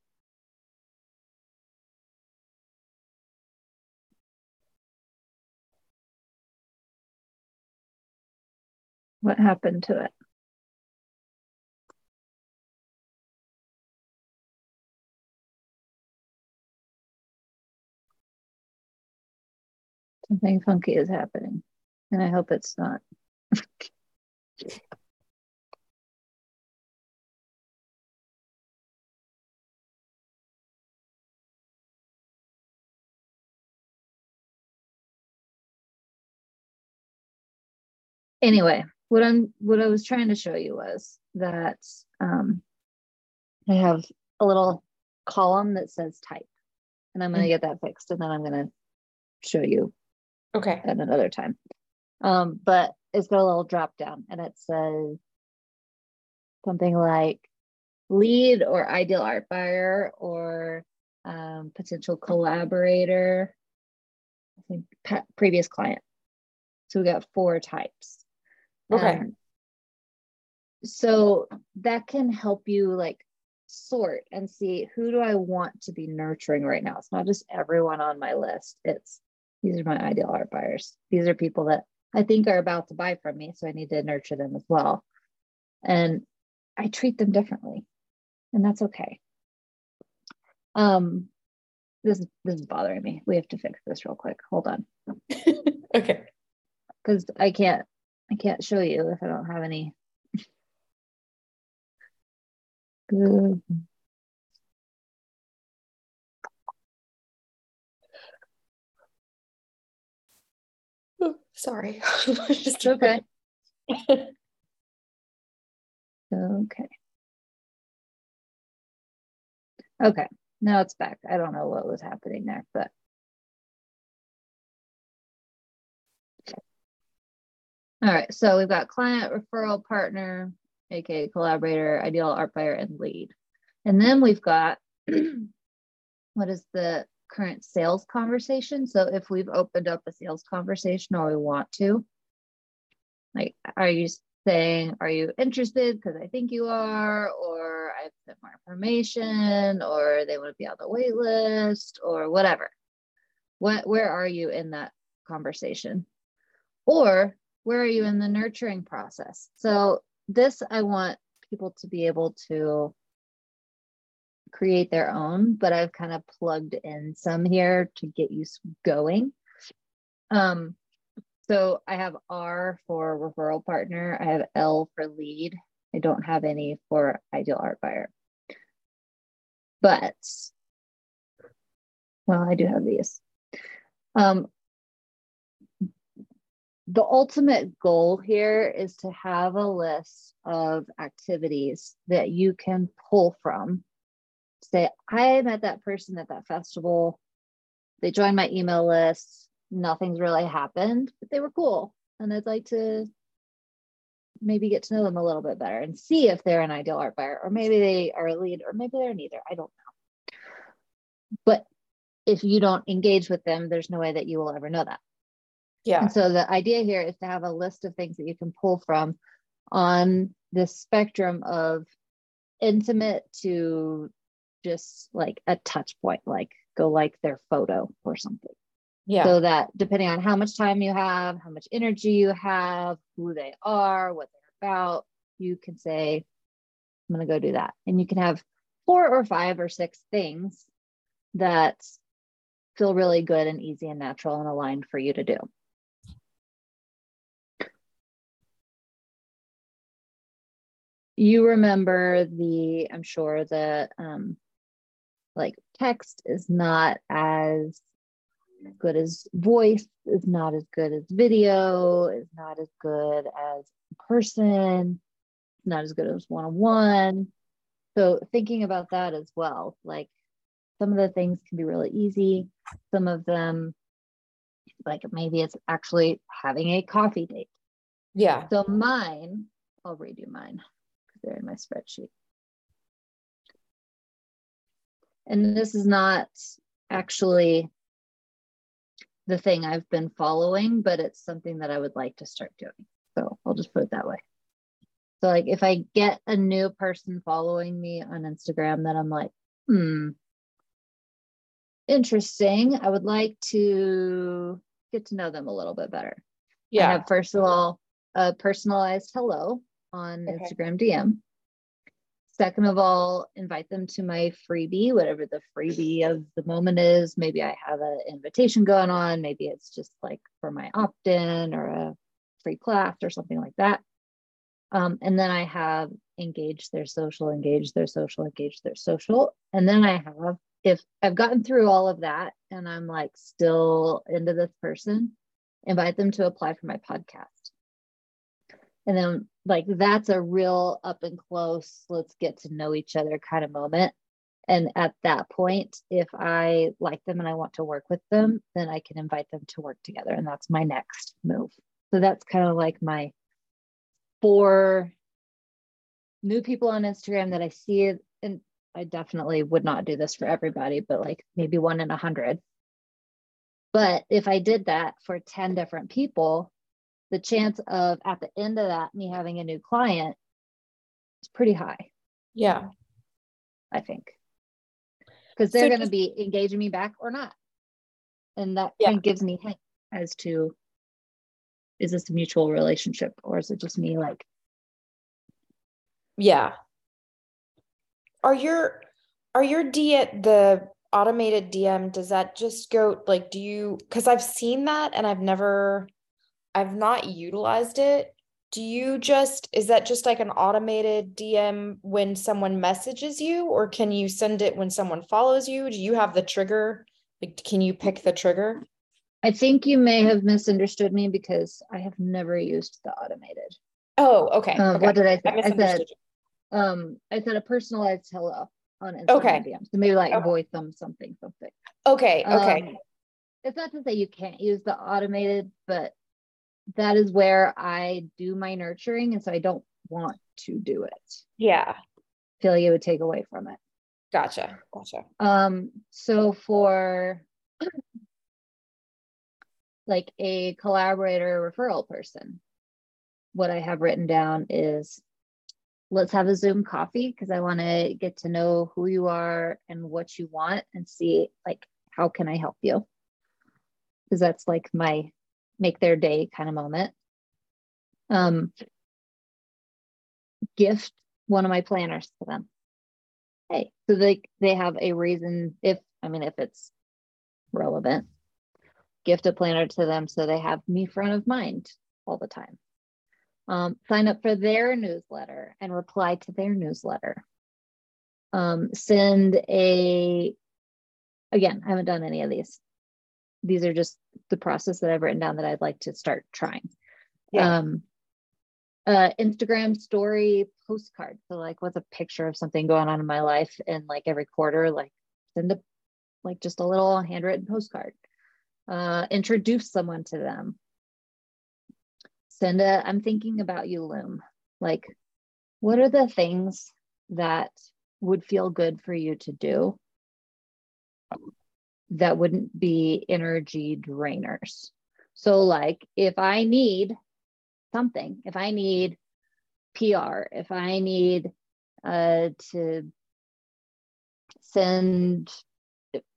[SPEAKER 1] What happened to it? Something funky is happening. And I hope it's not. [LAUGHS] anyway, what I'm what I was trying to show you was that um, I have a little column that says type, and I'm going to mm. get that fixed, and then I'm going to show you
[SPEAKER 2] okay
[SPEAKER 1] at another time. Um, but it's got a little drop down, and it says something like lead or ideal art buyer or um, potential collaborator. I think previous client. So we got four types.
[SPEAKER 2] Okay. Um,
[SPEAKER 1] so that can help you like sort and see who do I want to be nurturing right now. It's not just everyone on my list. It's these are my ideal art buyers. These are people that I think are about to buy from me. So I need to nurture them as well. And I treat them differently. And that's okay. Um this this is bothering me. We have to fix this real quick. Hold on. [LAUGHS]
[SPEAKER 2] okay.
[SPEAKER 1] Because I can't I can't show you if I don't have any. Good.
[SPEAKER 2] sorry. [LAUGHS]
[SPEAKER 1] Just okay. okay. Okay. Now it's back. I don't know what was happening there, but All right, so we've got client, referral partner, aka collaborator, ideal art buyer, and lead. And then we've got [CLEARS THROAT] what is the current sales conversation. So if we've opened up a sales conversation or we want to, like, are you saying, are you interested? Because I think you are, or I've sent more information, or they want to be on the wait list, or whatever. What where are you in that conversation? Or where are you in the nurturing process? So, this I want people to be able to create their own, but I've kind of plugged in some here to get you going. Um, so I have R for referral partner, I have L for lead. I don't have any for ideal art buyer. But, well, I do have these. Um, the ultimate goal here is to have a list of activities that you can pull from. Say, I met that person at that festival. They joined my email list. Nothing's really happened, but they were cool. And I'd like to maybe get to know them a little bit better and see if they're an ideal art buyer, or maybe they are a lead, or maybe they're neither. I don't know. But if you don't engage with them, there's no way that you will ever know that.
[SPEAKER 2] Yeah.
[SPEAKER 1] And so the idea here is to have a list of things that you can pull from on this spectrum of intimate to just like a touch point, like go like their photo or something.
[SPEAKER 2] Yeah.
[SPEAKER 1] So that depending on how much time you have, how much energy you have, who they are, what they're about, you can say, I'm going to go do that. And you can have four or five or six things that feel really good and easy and natural and aligned for you to do. You remember the i'm sure the um like text is not as good as voice is not as good as video is not as good as person not as good as one-on-one. So thinking about that as well like some of the things can be really easy. Some of them like maybe it's actually having a coffee date.
[SPEAKER 2] Yeah.
[SPEAKER 1] So mine i'll redo mine there in my spreadsheet. And this is not actually the thing I've been following, but it's something that I would like to start doing. So I'll just put it that way. So like if I get a new person following me on Instagram that I'm like, hmm, interesting. I would like to get to know them a little bit better.
[SPEAKER 2] Yeah.
[SPEAKER 1] I have first of all a personalized hello on okay. Instagram DM. Second of all, invite them to my freebie, whatever the freebie of the moment is. Maybe I have an invitation going on. Maybe it's just like for my opt in or a free class or something like that. Um, and then I have engage their social, engage their social, engage their social. And then I have, if I've gotten through all of that and I'm like still into this person, invite them to apply for my podcast. And then, like, that's a real up and close, let's get to know each other kind of moment. And at that point, if I like them and I want to work with them, then I can invite them to work together. And that's my next move. So that's kind of like my four new people on Instagram that I see. And I definitely would not do this for everybody, but like maybe one in a hundred. But if I did that for 10 different people, the chance of at the end of that, me having a new client is pretty high.
[SPEAKER 2] Yeah.
[SPEAKER 1] I think. Because they're
[SPEAKER 2] So
[SPEAKER 1] going to be engaging me back or not. And that
[SPEAKER 2] Yeah.
[SPEAKER 1] kind of gives me hint as to is this a mutual relationship or is it just me like
[SPEAKER 2] Yeah. Are your are your D the automated DM, does that just go like do you because I've seen that and I've never I've not utilized it. Do you just is that just like an automated DM when someone messages you or can you send it when someone follows you? Do you have the trigger? Like can you pick the trigger?
[SPEAKER 1] I think you may have misunderstood me because I have never used the automated.
[SPEAKER 2] Oh, okay.
[SPEAKER 1] Um,
[SPEAKER 2] okay.
[SPEAKER 1] What did I say?
[SPEAKER 2] I
[SPEAKER 1] I said um I said a personalized hello on Instagram
[SPEAKER 2] Okay.
[SPEAKER 1] DM. So maybe like
[SPEAKER 2] Okay.
[SPEAKER 1] voice them something something.
[SPEAKER 2] Okay, okay.
[SPEAKER 1] Um, it's not to say you can't use the automated, but that is where I do my nurturing, and so I don't want to do it.
[SPEAKER 2] Yeah.
[SPEAKER 1] feel like it would take away from it.
[SPEAKER 2] Gotcha. Gotcha.
[SPEAKER 1] Um, so for [CLEARS THROAT] like a collaborator referral person, what I have written down is let's have a Zoom coffee because I want to get to know who you are and what you want and see like how can I help you? Because that's like my make their day kind of moment. Um, gift one of my planners to them. Hey, so they they have a reason if I mean if it's relevant, gift a planner to them so they have me front of mind all the time. Um, sign up for their newsletter and reply to their newsletter. Um, send a again, I haven't done any of these. These are just the process that I've written down that I'd like to start trying.
[SPEAKER 2] Yeah.
[SPEAKER 1] Um, uh, Instagram story postcard. So like what's a picture of something going on in my life and like every quarter, like send a like just a little handwritten postcard. Uh, introduce someone to them. Send a I'm thinking about you loom. Like what are the things that would feel good for you to do that wouldn't be energy drainers? So like if I need something, if I need PR, if I need uh, to send,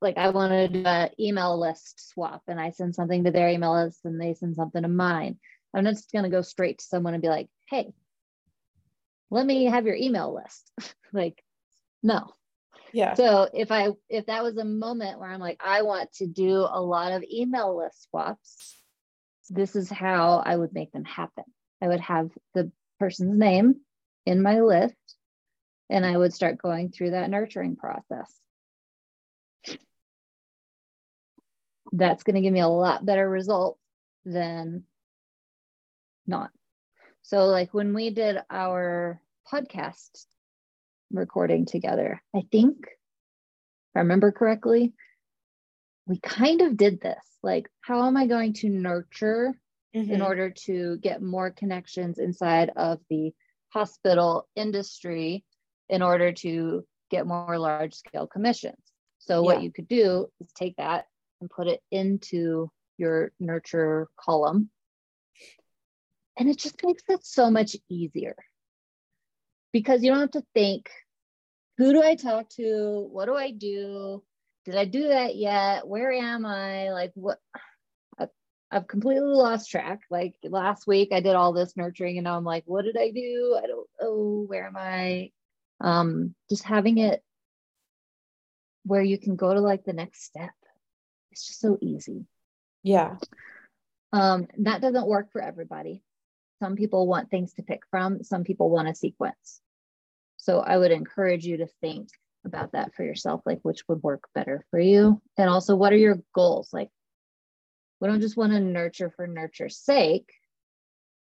[SPEAKER 1] like I want to do an email list swap and I send something to their email list and they send something to mine. I'm not just going to go straight to someone and be like, hey, let me have your email list. [LAUGHS] like, no.
[SPEAKER 2] Yeah.
[SPEAKER 1] So if I if that was a moment where I'm like, I want to do a lot of email list swaps, this is how I would make them happen. I would have the person's name in my list and I would start going through that nurturing process. That's going to give me a lot better result than not. So, like when we did our podcast recording together, I think, if I remember correctly, we kind of did this. Like, how am I going to nurture in
[SPEAKER 2] Mhm.
[SPEAKER 1] order to get more connections inside of the hospital industry in order to get more large scale commissions. So, what you could do is take that and put it into your nurture column. And it just makes it so much easier because you don't have to think who do I talk to? What do I do? Did I do that yet? Where am I? Like, what? I've completely lost track. Like last week, I did all this nurturing, and now I'm like, what did I do? I don't know. Where am I? Um, just having it where you can go to like the next step. It's just so easy.
[SPEAKER 2] Yeah.
[SPEAKER 1] Um, that doesn't work for everybody. Some people want things to pick from, some people want a sequence. So I would encourage you to think about that for yourself, like which would work better for you. And also, what are your goals? Like, we don't just want to nurture for nurture's sake.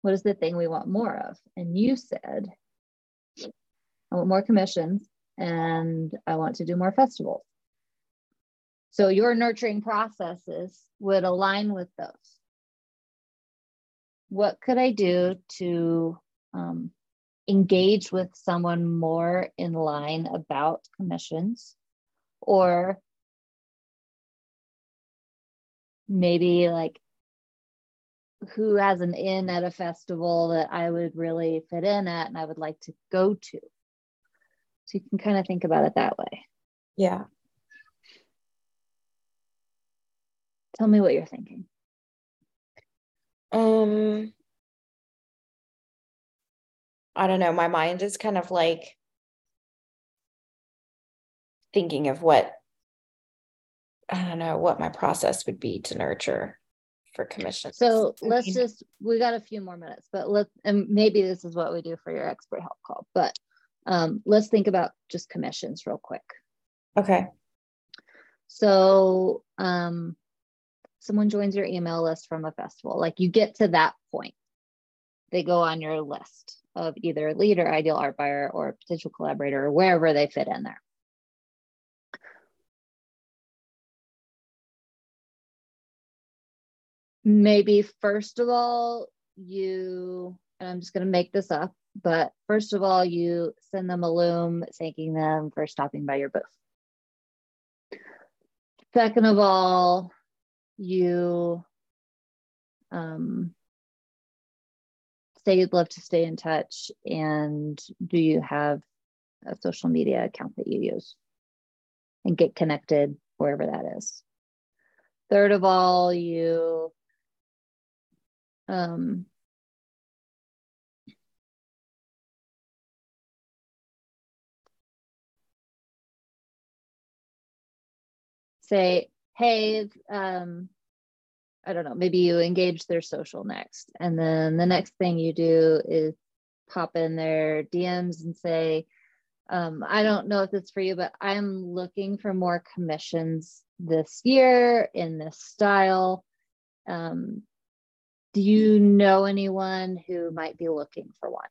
[SPEAKER 1] What is the thing we want more of? And you said, I want more commissions and I want to do more festivals. So your nurturing processes would align with those. What could I do to um, engage with someone more in line about commissions? Or maybe like who has an in at a festival that I would really fit in at and I would like to go to. So you can kind of think about it that way.
[SPEAKER 2] Yeah.
[SPEAKER 1] Tell me what you're thinking.
[SPEAKER 2] Um I don't know, my mind is kind of like thinking of what I don't know what my process would be to nurture for commission.
[SPEAKER 1] So let's just we got a few more minutes, but let's and maybe this is what we do for your expert help call, but um, let's think about just commissions real quick.
[SPEAKER 2] Okay.
[SPEAKER 1] So um, someone joins your email list from a festival, like you get to that point, they go on your list of either a leader, ideal art buyer, or potential collaborator, or wherever they fit in there. maybe first of all, you, and I'm just going to make this up, but first of all, you send them a loom thanking them for stopping by your booth. Second of all, you um, say you'd love to stay in touch and do you have a social media account that you use and get connected wherever that is. Third of all, you um, say, hey, um, I don't know, maybe you engage their social next. And then the next thing you do is pop in their DMs and say, um, I don't know if it's for you, but I'm looking for more commissions this year in this style. Um, do you know anyone who might be looking for one?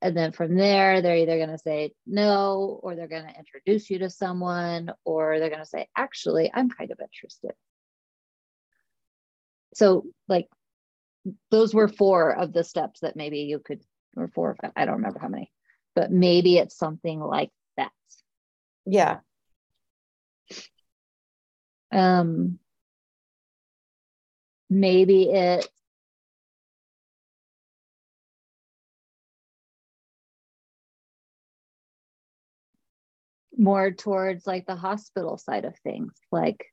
[SPEAKER 1] And then from there, they're either going to say no, or they're going to introduce you to someone, or they're going to say, actually, I'm kind of interested. So, like, those were four of the steps that maybe you could, or four, I don't remember how many, but maybe it's something like that.
[SPEAKER 2] Yeah.
[SPEAKER 1] Um, maybe it more towards like the hospital side of things. Like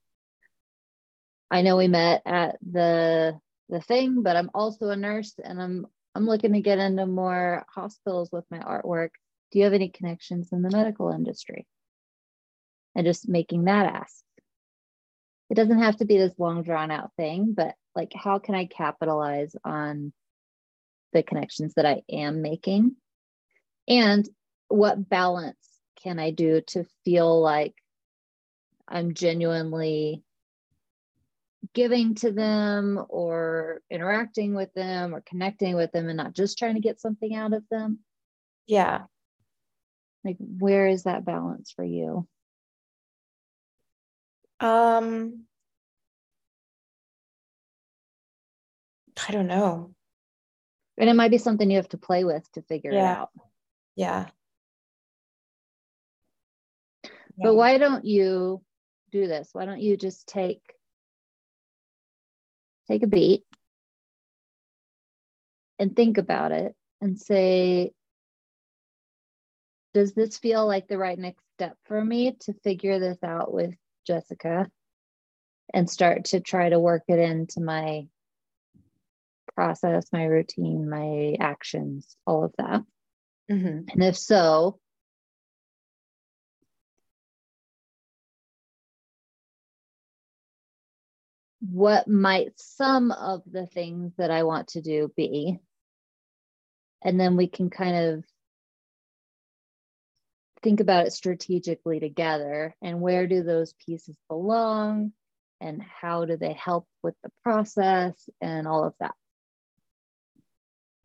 [SPEAKER 1] i know we met at the the thing but i'm also a nurse and i'm i'm looking to get into more hospitals with my artwork. Do you have any connections in the medical industry? And just making that ask. It doesn't have to be this long drawn out thing but like how can i capitalize on the connections that i am making? And what balance can i do to feel like i'm genuinely giving to them or interacting with them or connecting with them and not just trying to get something out of them
[SPEAKER 2] yeah
[SPEAKER 1] like where is that balance for you
[SPEAKER 2] um I don't know.
[SPEAKER 1] And it might be something you have to play with to figure
[SPEAKER 2] yeah.
[SPEAKER 1] it out.
[SPEAKER 2] Yeah.
[SPEAKER 1] But why don't you do this? Why don't you just take take a beat and think about it and say does this feel like the right next step for me to figure this out with Jessica and start to try to work it into my process, my routine, my actions, all of that?
[SPEAKER 2] Mhm.
[SPEAKER 1] And if so, what might some of the things that I want to do be? And then we can kind of think about it strategically together and where do those pieces belong and how do they help with the process and all of that.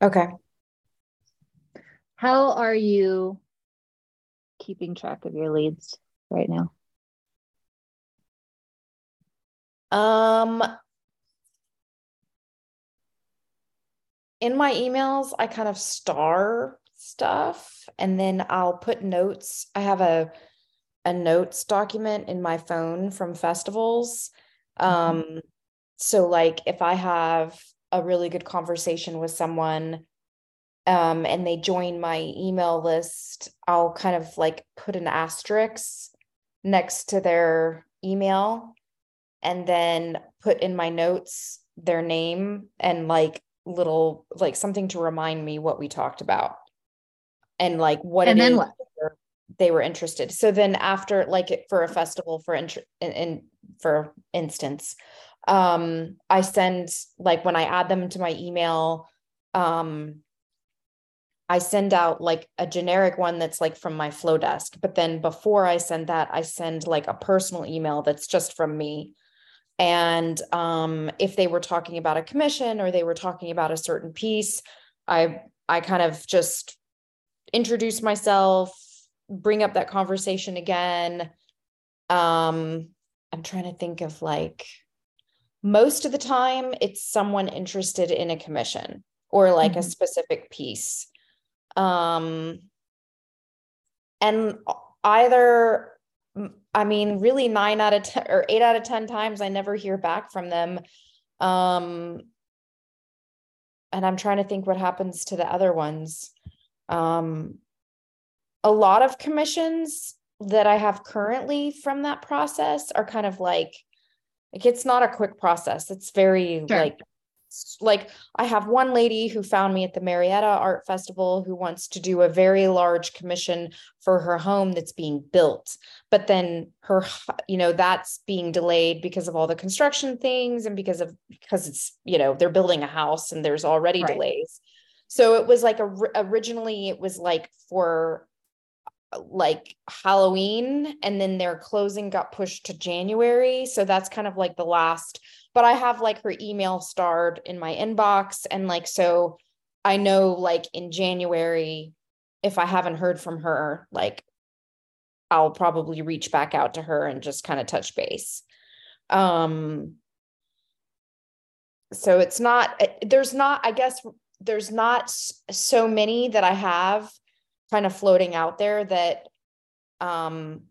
[SPEAKER 2] Okay.
[SPEAKER 1] How are you keeping track of your leads right now?
[SPEAKER 2] Um, in my emails, I kind of star stuff and then I'll put notes. I have a a notes document in my phone from festivals. Um, so like if I have a really good conversation with someone um and they join my email list, I'll kind of like put an asterisk next to their email and then put in my notes their name and like little like something to remind me what we talked about and like what
[SPEAKER 1] And
[SPEAKER 2] it
[SPEAKER 1] then
[SPEAKER 2] is
[SPEAKER 1] what?
[SPEAKER 2] they were interested so then after like for a festival for int- in, in for instance um i send like when i add them to my email um I send out like a generic one that's like from my Flodesk. But then before I send that, I send like a personal email that's just from me. And um, if they were talking about a commission or they were talking about a certain piece, I I kind of just introduce myself, bring up that conversation again. Um, I'm trying to think of like most of the time it's someone interested in a commission or like a
[SPEAKER 1] Mhm.
[SPEAKER 2] specific piece um and either i mean really 9 out of 10 or 8 out of 10 times i never hear back from them. Um and i'm trying to think what happens to the other ones. Um a lot of commissions that i have currently from that process are kind of like like it's not a quick process. It's very
[SPEAKER 1] Sure.
[SPEAKER 2] like like I have one lady who found me at the Marietta Art Festival who wants to do a very large commission for her home that's being built. But then her, you know, that's being delayed because of all the construction things and because of because it's, you know, they're building a house and there's already
[SPEAKER 1] Right.
[SPEAKER 2] delays. So it was like a, originally it was like for uh, like Halloween and then their closing got pushed to January. So that's kind of like the last, but I have like her email starred in my inbox. And like, so I know like in January, if I haven't heard from her, like I'll probably reach back out to her and just kind of touch base. Um, so it's not, eh, there's not, I guess, there's not so many that I have kind of floating out there that um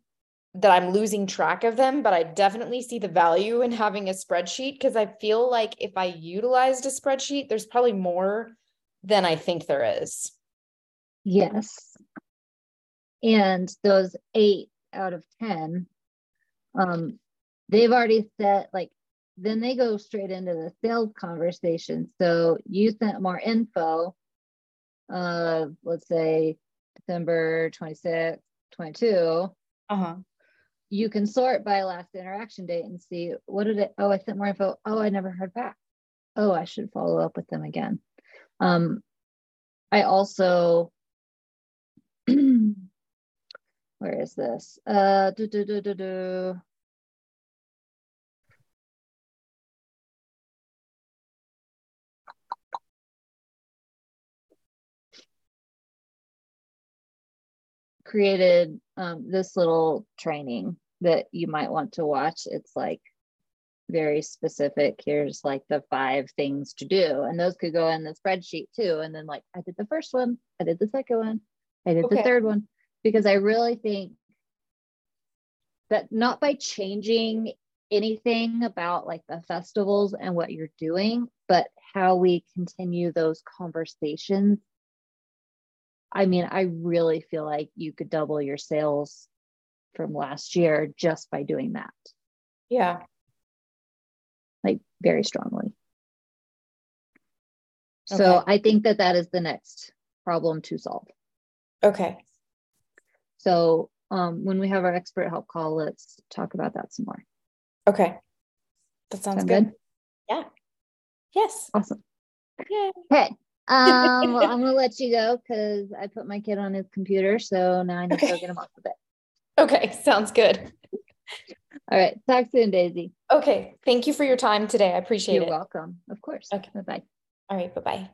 [SPEAKER 2] that I'm losing track of them, but I definitely see the value in having a spreadsheet because I feel like if I utilized a spreadsheet, there's probably more than I think there is.
[SPEAKER 1] Yes. And those eight out of 10, um, they've already set like, then they go straight into the sales conversation. So you sent more info, uh, let's say December 26, 22.
[SPEAKER 2] Uh-huh.
[SPEAKER 1] You can sort by last interaction date and see what did it, oh, I sent more info. Oh, I never heard back. Oh, I should follow up with them again. Um, I also [CLEARS THROAT] where is this? Uh. Created um, this little training that you might want to watch. It's like very specific. Here's like the five things to do, and those could go in the spreadsheet too. And then, like, I did the first one, I did the second one, I did the third one, because I really think that not by changing anything about like the festivals and what you're doing, but how we continue those conversations. I mean, I really feel like you could double your sales from last year just by doing that,
[SPEAKER 2] Yeah.
[SPEAKER 1] like very strongly. So I think that that is the next problem to solve.
[SPEAKER 2] Okay.
[SPEAKER 1] So um, when we have our expert help call, let's talk about that some more.
[SPEAKER 2] Okay. That sounds
[SPEAKER 1] Sound
[SPEAKER 2] good.
[SPEAKER 1] good?
[SPEAKER 2] Yes.
[SPEAKER 1] Awesome. Okay. Um, well, I'm gonna [LAUGHS] let you go because I put my kid on his computer, so now I need to go get him off of it.
[SPEAKER 2] Okay. Sounds good.
[SPEAKER 1] All right. Talk soon, Daisy.
[SPEAKER 2] Okay. Thank you for your time today. I appreciate it.
[SPEAKER 1] You're welcome. Of course.
[SPEAKER 2] Okay.
[SPEAKER 1] Bye bye.
[SPEAKER 2] All right. Bye bye.